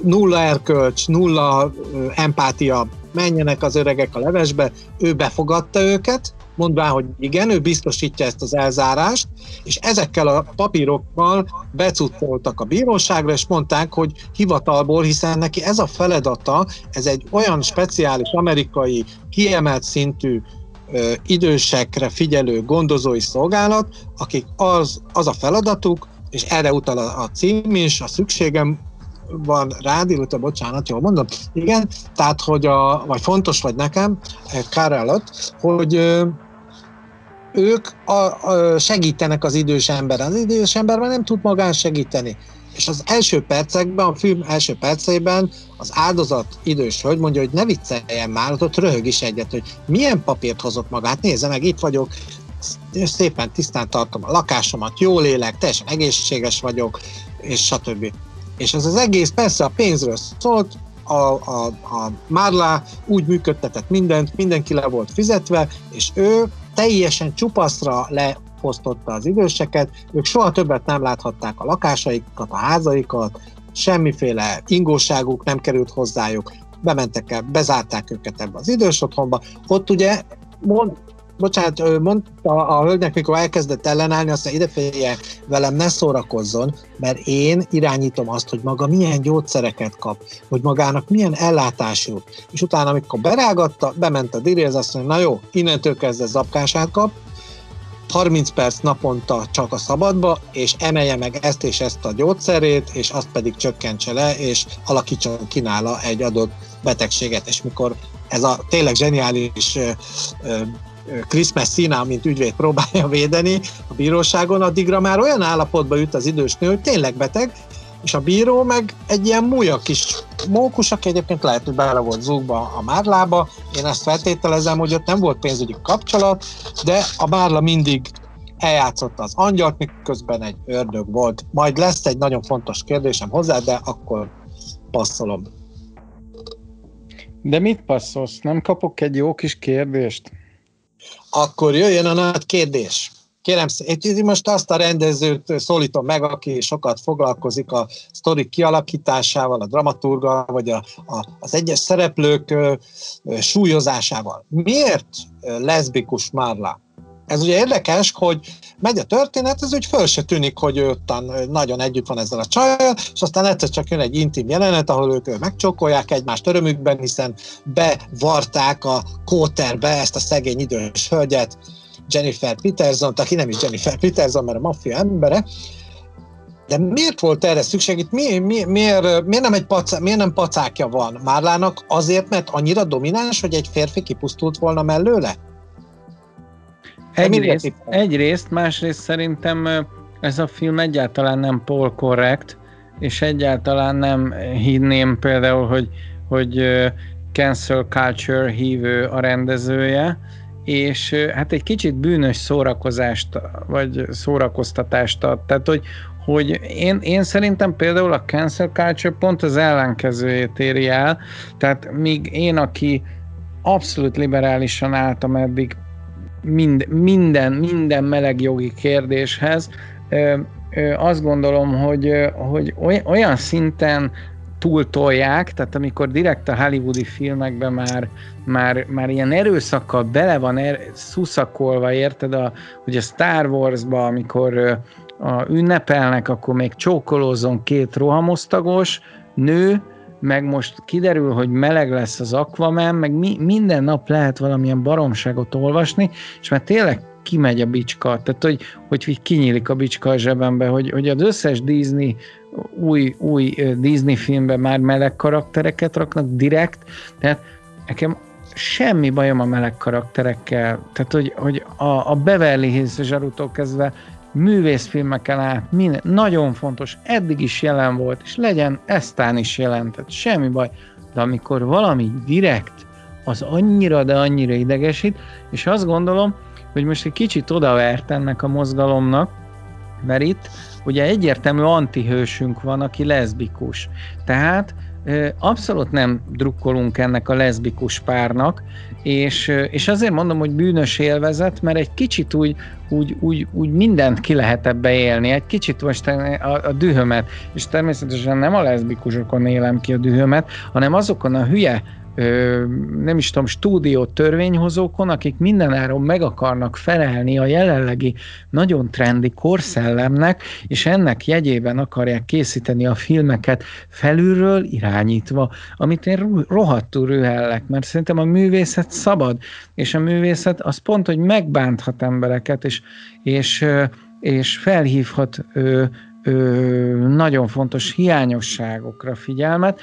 nulla erkölcs, nulla empátia, menjenek az öregek a levesbe, ő befogadta őket, mondván, hogy igen, ő biztosítja ezt az elzárást, és ezekkel a papírokkal becucoltak a bíróságra, és mondták, hogy hivatalból, hiszen neki ez a feladata, ez egy olyan speciális amerikai kiemelt szintű ö, idősekre figyelő gondozói szolgálat, akik az, az a feladatuk, és erre utal a, a cím is, a szükségem van rád, illetve bocsánat, jól mondom, igen, tehát, hogy a, vagy fontos vagy nekem, eh, kár hogy ők a, a segítenek az idős emberen. Az idős emberben nem tud magán segíteni. És az első percekben, a film első perceiben az áldozat idős hölgy mondja, hogy ne vicceljen már, ott röhög is egyet, hogy milyen papírt hozott magát, nézze meg, itt vagyok, szépen tisztán tartom a lakásomat, jól élek, teljesen egészséges vagyok, és stb. És ez az egész persze a pénzről szólt, a, a, a Márlá úgy működtetett mindent, mindenki le volt fizetve, és ő teljesen csupaszra leosztotta az időseket, ők soha többet nem láthatták a lakásaikat, a házaikat, semmiféle ingóságuk nem került hozzájuk, bementek el, bezárták őket ebbe az idős otthonba. Ott ugye mond, bocsánat, mondta a hölgynek, mikor elkezdett ellenállni, azt mondja, idefélje velem ne szórakozzon, mert én irányítom azt, hogy maga milyen gyógyszereket kap, hogy magának milyen ellátás jut. És utána, amikor berágatta, bement a diréz, azt mondja, na jó, innentől kezdve zapkását kap, 30 perc naponta csak a szabadba, és emelje meg ezt és ezt a gyógyszerét, és azt pedig csökkentse le, és alakítson ki nála egy adott betegséget. És mikor ez a tényleg zseniális Chris Messina, mint ügyvéd próbálja védeni a bíróságon, addigra már olyan állapotba jut az idős nő, hogy tényleg beteg, és a bíró meg egy ilyen múlja kis mókus, aki egyébként lehet, hogy bele volt zúgva a márlába. Én ezt feltételezem, hogy ott nem volt pénzügyi kapcsolat, de a márla mindig eljátszotta az angyalt, miközben egy ördög volt. Majd lesz egy nagyon fontos kérdésem hozzá, de akkor passzolom. De mit passzolsz? Nem kapok egy jó kis kérdést? Akkor jöjjön a nagy kérdés. Kérem, én most azt a rendezőt szólítom meg, aki sokat foglalkozik a sztori kialakításával, a dramaturga, vagy a, a, az egyes szereplők ö, ö, súlyozásával. Miért leszbikus Marla? Ez ugye érdekes, hogy megy a történet, ez úgy föl se tűnik, hogy ő ottan nagyon együtt van ezzel a csajjal, és aztán egyszer csak jön egy intim jelenet, ahol ők megcsókolják egymást örömükben, hiszen bevarták a kóterbe ezt a szegény idős hölgyet, Jennifer Peterson, aki nem is Jennifer Peterson, mert a maffia embere, de miért volt erre szükség? Itt mi, mi, miért, miért, nem egy pacá, miért nem pacákja van Márlának? Azért, mert annyira domináns, hogy egy férfi kipusztult volna mellőle? Egyrészt, egyrészt, másrészt szerintem ez a film egyáltalán nem pol korrekt, és egyáltalán nem hinném például, hogy, hogy cancel culture hívő a rendezője, és hát egy kicsit bűnös szórakozást, vagy szórakoztatást ad. Tehát, hogy, hogy én, én szerintem például a cancel culture pont az ellenkezőjét éri el, tehát míg én, aki abszolút liberálisan álltam eddig mind, minden, minden meleg jogi kérdéshez, azt gondolom, hogy, hogy olyan szinten túltolják, tehát amikor direkt a hollywoodi filmekben már, már, már ilyen erőszakkal bele van er, szuszakolva, érted, a, hogy a Star Wars-ba, amikor a, ünnepelnek, akkor még csókolózon két rohamosztagos nő, meg most kiderül, hogy meleg lesz az Aquaman, meg mi, minden nap lehet valamilyen baromságot olvasni, és már tényleg kimegy a bicska, tehát hogy, hogy kinyílik a bicska a zsebembe, hogy, hogy az összes Disney új, új Disney filmben már meleg karaktereket raknak direkt, tehát nekem semmi bajom a meleg karakterekkel, tehát hogy, hogy a, a Beverly Hills zsarútól kezdve művészfilmeken át, minden, nagyon fontos, eddig is jelen volt, és legyen eztán is jelen, tehát semmi baj, de amikor valami direkt, az annyira, de annyira idegesít, és azt gondolom, hogy most egy kicsit odavert ennek a mozgalomnak, mert itt ugye egyértelmű antihősünk van, aki leszbikus. Tehát abszolút nem drukkolunk ennek a leszbikus párnak, és, és azért mondom, hogy bűnös élvezet, mert egy kicsit úgy, úgy, úgy, úgy mindent ki lehet ebbe élni, egy kicsit most a, a dühömet, és természetesen nem a leszbikusokon élem ki a dühömet, hanem azokon a hülye nem is tudom, stúdió törvényhozókon, akik mindenáron meg akarnak felelni a jelenlegi nagyon trendi korszellemnek, és ennek jegyében akarják készíteni a filmeket felülről irányítva, amit én rohadtul rühellek, mert szerintem a művészet szabad, és a művészet az pont, hogy megbánthat embereket, és, és, és felhívhat ö, ö, nagyon fontos hiányosságokra figyelmet,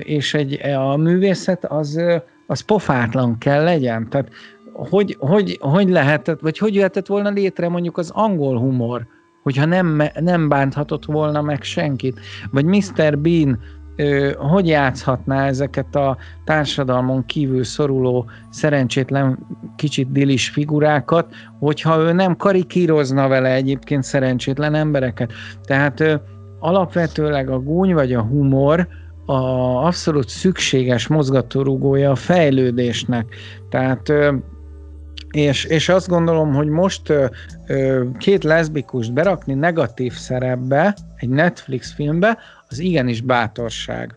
és egy, a művészet az, az pofátlan kell legyen. Tehát hogy, hogy, hogy lehetett, vagy hogy jöhetett volna létre mondjuk az angol humor, hogyha nem, nem bánthatott volna meg senkit. Vagy Mr. Bean hogy játszhatná ezeket a társadalmon kívül szoruló, szerencsétlen, kicsit dilis figurákat, hogyha ő nem karikírozna vele egyébként szerencsétlen embereket. Tehát alapvetőleg a gúny vagy a humor a abszolút szükséges mozgatórugója a fejlődésnek. Tehát és, és azt gondolom, hogy most két leszbikust berakni negatív szerepbe, egy Netflix filmbe, az igenis bátorság.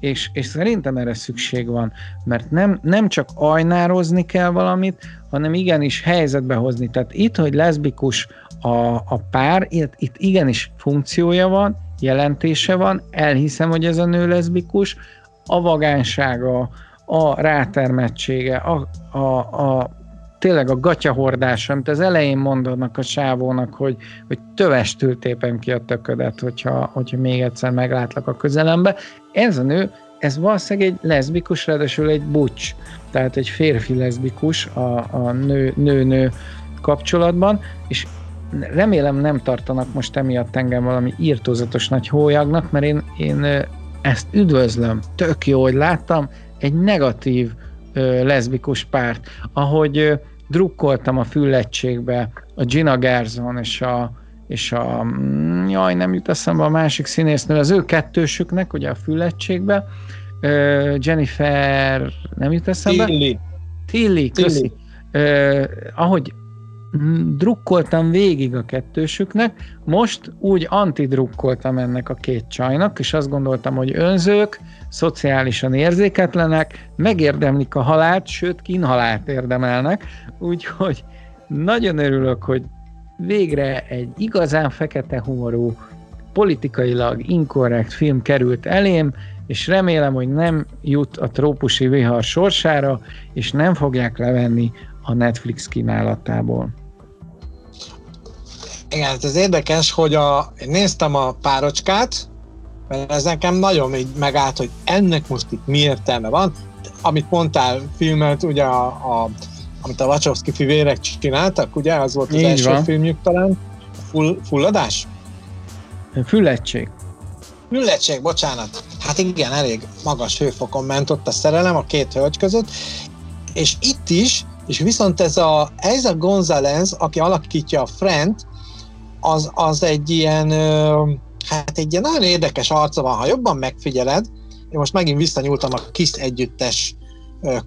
És, és szerintem erre szükség van, mert nem, nem csak ajnározni kell valamit, hanem igenis helyzetbe hozni. Tehát itt, hogy leszbikus a, a pár, itt, itt igenis funkciója van, jelentése van, elhiszem, hogy ez a nő leszbikus, a vagánsága, a rátermettsége, a, a, a tényleg a gatyahordása, amit az elején mondanak a sávónak, hogy, hogy tövestül tépem ki a töködet, hogyha, hogyha még egyszer meglátlak a közelembe. Ez a nő, ez valószínűleg egy leszbikus, ráadásul egy bucs, tehát egy férfi leszbikus a, a nő-nő kapcsolatban, és remélem nem tartanak most emiatt engem valami írtózatos nagy hólyagnak, mert én, én ezt üdvözlöm, tök jó, hogy láttam egy negatív leszbikus párt, ahogy drukkoltam a füllettségbe a Gina Gerson és a, és a mm, jaj, nem jut eszembe a másik színésznő, az ő kettősüknek, ugye a füllettségbe, Jennifer, nem jut eszembe? Tilly. Tilly, köszi. Tilly. ahogy drukkoltam végig a kettősüknek, most úgy antidrukkoltam ennek a két csajnak, és azt gondoltam, hogy önzők, szociálisan érzéketlenek, megérdemlik a halált, sőt kínhalált érdemelnek, úgyhogy nagyon örülök, hogy végre egy igazán fekete humorú, politikailag inkorrekt film került elém, és remélem, hogy nem jut a trópusi vihar sorsára, és nem fogják levenni a Netflix kínálatából. Igen, hát ez érdekes, hogy a, én néztem a párocskát, mert ez nekem nagyon így megállt, hogy ennek most itt mi értelme van. Amit mondtál, filmet, ugye a, a amit a Wachowski fivérek csináltak, ugye? Az volt az így első van. filmjük talán. Full, fulladás? Füllettség. Füllettség, bocsánat. Hát igen, elég magas hőfokon ment ott a szerelem a két hölgy között, és itt is, és viszont ez a Eiza González, aki alakítja a Frent, az, az egy ilyen, hát egy ilyen nagyon érdekes arca van, ha jobban megfigyeled, én most megint visszanyúltam a KISZ együttes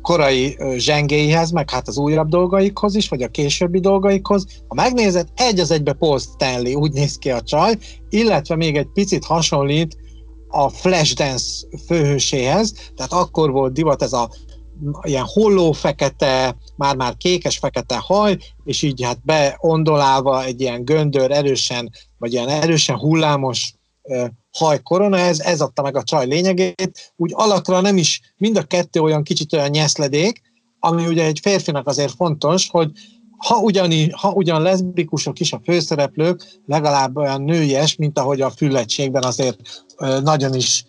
korai zsengéihez, meg hát az újabb dolgaikhoz is, vagy a későbbi dolgaikhoz. Ha megnézed, egy az egybe Paul Stanley, úgy néz ki a csaj, illetve még egy picit hasonlít a Flashdance főhőséhez, tehát akkor volt divat ez a ilyen holló fekete, már-már kékes-fekete haj, és így hát beondolálva egy ilyen göndör erősen, vagy ilyen erősen hullámos haj korona, ez, ez adta meg a csaj lényegét, úgy alakra nem is, mind a kettő olyan kicsit olyan nyeszledék, ami ugye egy férfinak azért fontos, hogy ha, ugyani, ha ugyan leszbikusok is a főszereplők, legalább olyan nőies, mint ahogy a füllettségben azért nagyon is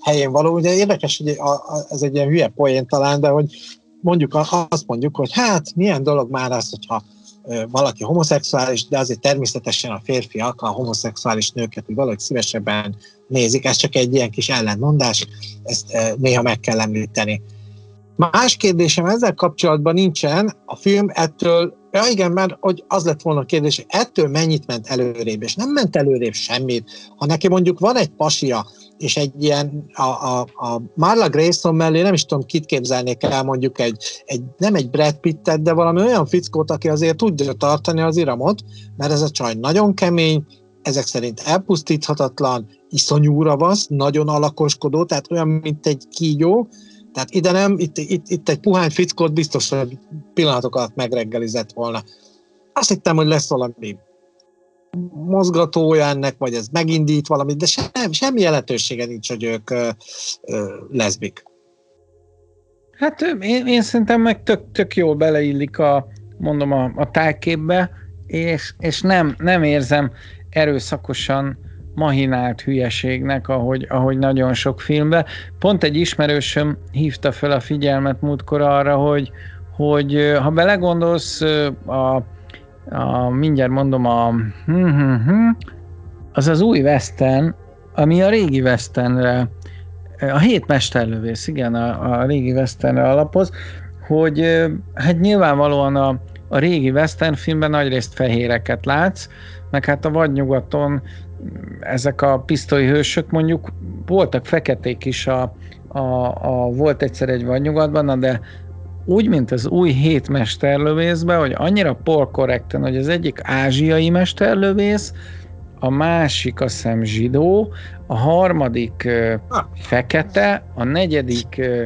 helyén való. Ugye érdekes, hogy a, a, ez egy ilyen hülye poén talán, de hogy mondjuk azt mondjuk, hogy hát milyen dolog már az, hogyha valaki homoszexuális, de azért természetesen a férfiak a homoszexuális nőket hogy valahogy szívesebben nézik. Ez csak egy ilyen kis ellentmondás, ezt néha meg kell említeni. Más kérdésem ezzel kapcsolatban nincsen, a film ettől, ja igen, mert hogy az lett volna a kérdés, ettől mennyit ment előrébb, és nem ment előrébb semmit. Ha neki mondjuk van egy pasia, és egy ilyen, a, a, a Marla Grayson mellé nem is tudom, kit képzelnék el mondjuk egy, egy nem egy Brad Pittet, de valami olyan fickót, aki azért tudja tartani az iramot, mert ez a csaj nagyon kemény, ezek szerint elpusztíthatatlan, iszonyú ravasz, nagyon alakoskodó, tehát olyan, mint egy kígyó, tehát ide nem, itt, itt, itt egy puhány fickót biztos, hogy pillanatok alatt megreggelizett volna. Azt hittem, hogy lesz valami mozgatója ennek, vagy ez megindít valamit, de sem, semmi jelentősége nincs, hogy ők ö, ö, leszbik. Hát én, én szerintem meg tök, tök jól beleillik a, mondom, a, a tájképbe, és, és nem, nem érzem erőszakosan mahinált hülyeségnek, ahogy, ahogy nagyon sok filmben. Pont egy ismerősöm hívta fel a figyelmet múltkor arra, hogy, hogy ha belegondolsz, a, a, mindjárt mondom, a, hm, hm, hm, az az új Western, ami a régi Westernre, a hét mesterlövész, igen, a, a régi Westernre alapoz, hogy hát nyilvánvalóan a, a régi Western filmben nagyrészt fehéreket látsz, meg hát a vadnyugaton ezek a pisztolyhősök mondjuk voltak feketék is, a, a, a, volt egyszer egy vadnyugatban, de úgy, mint az új hét mesterlövészben, hogy annyira polkorrekten, hogy az egyik ázsiai mesterlövész, a másik a szem zsidó, a harmadik ö, fekete, a negyedik ö,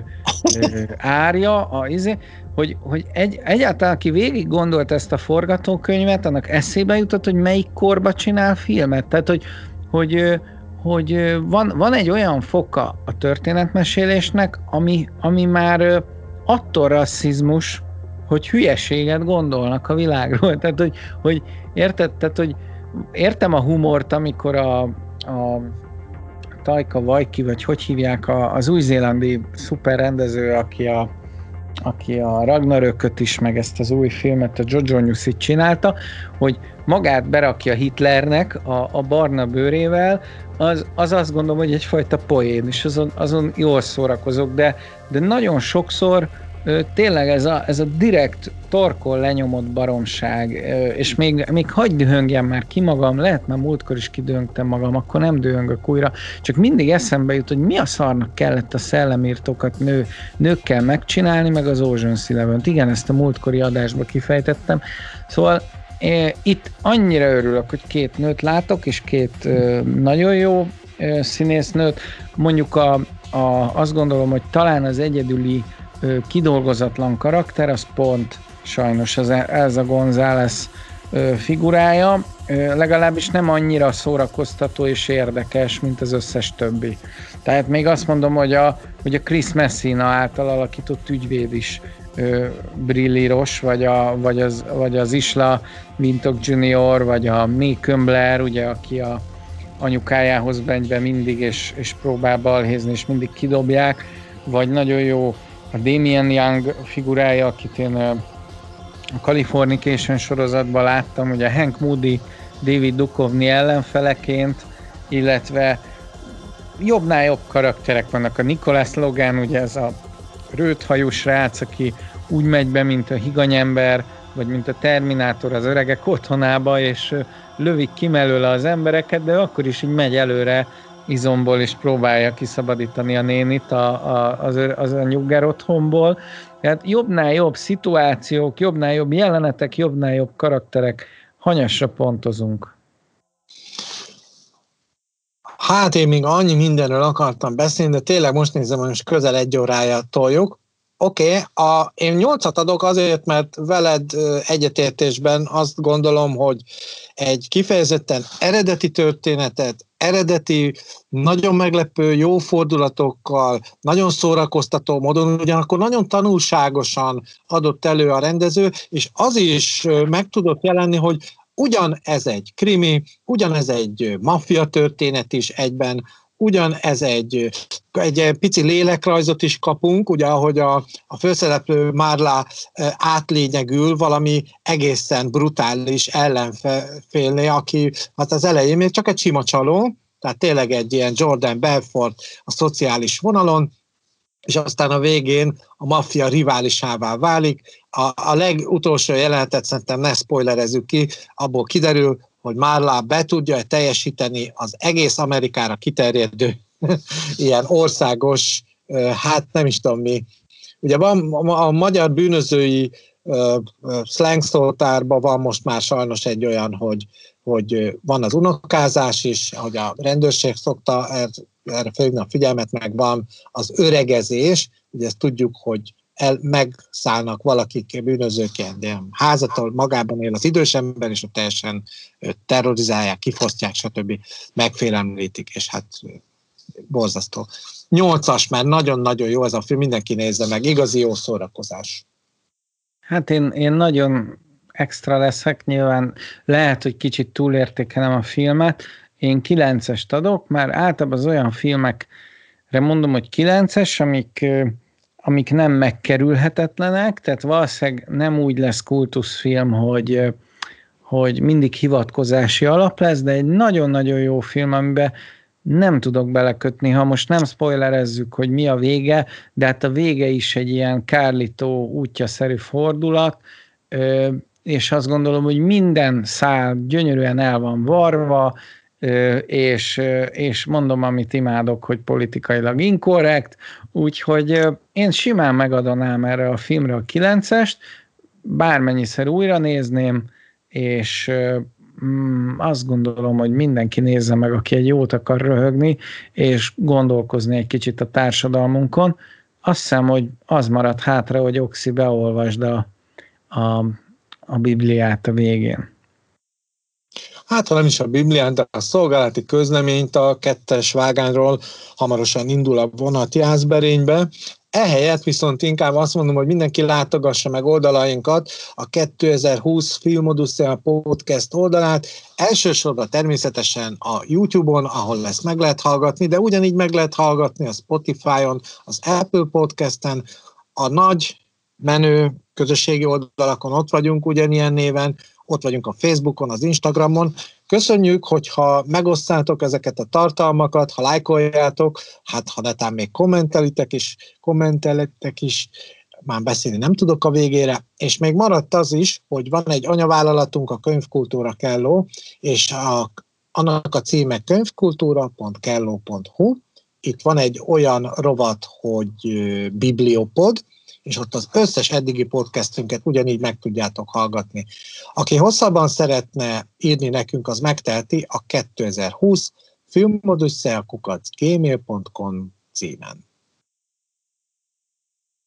ö, árja, a, izé, hogy, hogy egy, egyáltalán aki végig gondolt ezt a forgatókönyvet, annak eszébe jutott, hogy melyik korba csinál filmet. Tehát, hogy, hogy, hogy van, van egy olyan foka a történetmesélésnek, ami, ami már attól rasszizmus, hogy hülyeséget gondolnak a világról. Tehát, hogy, hogy érted? Tehát, hogy értem a humort, amikor a, a Tajka Vajki, vagy hogy hívják, a, az új-zélandi szuperrendező, aki a aki a Ragnarököt is, meg ezt az új filmet, a Jojo Newsit csinálta, hogy magát berakja Hitlernek a, a barna bőrével, az, az azt gondolom, hogy egyfajta poén, és azon, azon jól szórakozok, de, de nagyon sokszor tényleg ez a, ez a direkt torkol lenyomott baromság, és még, még hagyd dühöngjem már ki magam, lehet már múltkor is kidőngtem magam, akkor nem dühöngök újra, csak mindig eszembe jut, hogy mi a szarnak kellett a szellemírtókat nő, nőkkel megcsinálni, meg az Ocean's eleven Igen, ezt a múltkori adásba kifejtettem. Szóval itt annyira örülök, hogy két nőt látok, és két nagyon jó ö, színésznőt. Mondjuk a, a, azt gondolom, hogy talán az egyedüli kidolgozatlan karakter, az pont sajnos ez, ez a González figurája, legalábbis nem annyira szórakoztató és érdekes, mint az összes többi. Tehát még azt mondom, hogy a, hogy a Chris Messina által alakított ügyvéd is brillíros, vagy, a, vagy, az, vagy az Isla Vintok Junior, vagy a Kömbler, ugye, aki a anyukájához megy be mindig, és, és próbál balhézni, és mindig kidobják, vagy nagyon jó a Damien Young figurája, akit én a Californication sorozatban láttam, ugye Hank Moody, David Duchovny ellenfeleként, illetve jobbnál jobb karakterek vannak. A Nicholas Logan, ugye ez a rőthajú srác, aki úgy megy be, mint a higanyember, vagy mint a Terminátor az öregek otthonába, és lövik ki mellőle az embereket, de akkor is így megy előre izomból, és próbálja kiszabadítani a nénit a, a, az, az a nyugger otthonból. Tehát jobbnál jobb szituációk, jobbnál jobb jelenetek, jobbnál jobb karakterek, hanyasra pontozunk. Hát én még annyi mindenről akartam beszélni, de tényleg most nézem, hogy most közel egy órája toljuk. Oké, okay, én nyolcat adok azért, mert veled egyetértésben azt gondolom, hogy egy kifejezetten eredeti történetet, eredeti, nagyon meglepő, jó fordulatokkal, nagyon szórakoztató módon, ugyanakkor nagyon tanulságosan adott elő a rendező, és az is meg tudott jelenni, hogy ugyan ez egy krimi, ugyan ez egy maffia történet is egyben, ugyan ez egy, egy pici lélekrajzot is kapunk, ugye ahogy a, a főszereplő Márlá átlényegül valami egészen brutális ellenfélné, aki hát az elején még csak egy sima csaló, tehát tényleg egy ilyen Jordan Belfort a szociális vonalon, és aztán a végén a maffia riválisává válik. A, a legutolsó jelenetet szerintem ne spoilerezzük ki, abból kiderül, hogy Marla be tudja teljesíteni az egész Amerikára kiterjedő ilyen országos, hát nem is tudom mi. Ugye van a magyar bűnözői slangszótárban van most már sajnos egy olyan, hogy, hogy van az unokázás is, hogy a rendőrség szokta er, erre felhívni a figyelmet, meg van az öregezés, ugye ezt tudjuk, hogy el, megszállnak valakik bűnözőként, de házatól magában él az idős ember, és ott teljesen terrorizálják, kifosztják, stb. megfélemlítik, és hát borzasztó. Nyolcas, mert nagyon-nagyon jó ez a film, mindenki nézze meg, igazi jó szórakozás. Hát én, én nagyon extra leszek, nyilván lehet, hogy kicsit túlértékelem a filmet, én kilencest adok, mert általában az olyan filmekre mondom, hogy kilences, amik amik nem megkerülhetetlenek, tehát valószínűleg nem úgy lesz kultuszfilm, hogy, hogy mindig hivatkozási alap lesz, de egy nagyon-nagyon jó film, amiben nem tudok belekötni, ha most nem spoilerezzük, hogy mi a vége, de hát a vége is egy ilyen kárlító útjaszerű fordulat, és azt gondolom, hogy minden szál gyönyörűen el van varva, és, és mondom, amit imádok, hogy politikailag inkorrekt, úgyhogy én simán megadonám erre a filmre a kilencest, bármennyiszer újra nézném, és mm, azt gondolom, hogy mindenki nézze meg, aki egy jót akar röhögni, és gondolkozni egy kicsit a társadalmunkon. Azt hiszem, hogy az maradt hátra, hogy Oxi beolvasd a, a, a Bibliát a végén hát ha nem is a Biblián, de a szolgálati közleményt a kettes vágányról hamarosan indul a vonat Jászberénybe. Ehelyett viszont inkább azt mondom, hogy mindenki látogassa meg oldalainkat, a 2020 Filmodusszea podcast oldalát, elsősorban természetesen a YouTube-on, ahol ezt meg lehet hallgatni, de ugyanígy meg lehet hallgatni a Spotify-on, az Apple Podcast-en, a nagy menő közösségi oldalakon ott vagyunk ugyanilyen néven, ott vagyunk a Facebookon, az Instagramon. Köszönjük, hogyha megosztátok ezeket a tartalmakat, ha lájkoljátok, hát ha netán még kommentelitek is, kommentelitek is, már beszélni nem tudok a végére, és még maradt az is, hogy van egy anyavállalatunk, a Könyvkultúra Kelló, és a, annak a címe könyvkultúra.kelló.hu. Itt van egy olyan rovat, hogy Bibliopod, és ott az összes eddigi podcastünket ugyanígy meg tudjátok hallgatni. Aki hosszabban szeretne írni nekünk, az megteheti a 2020 filmodusseakukat gmail.com címen.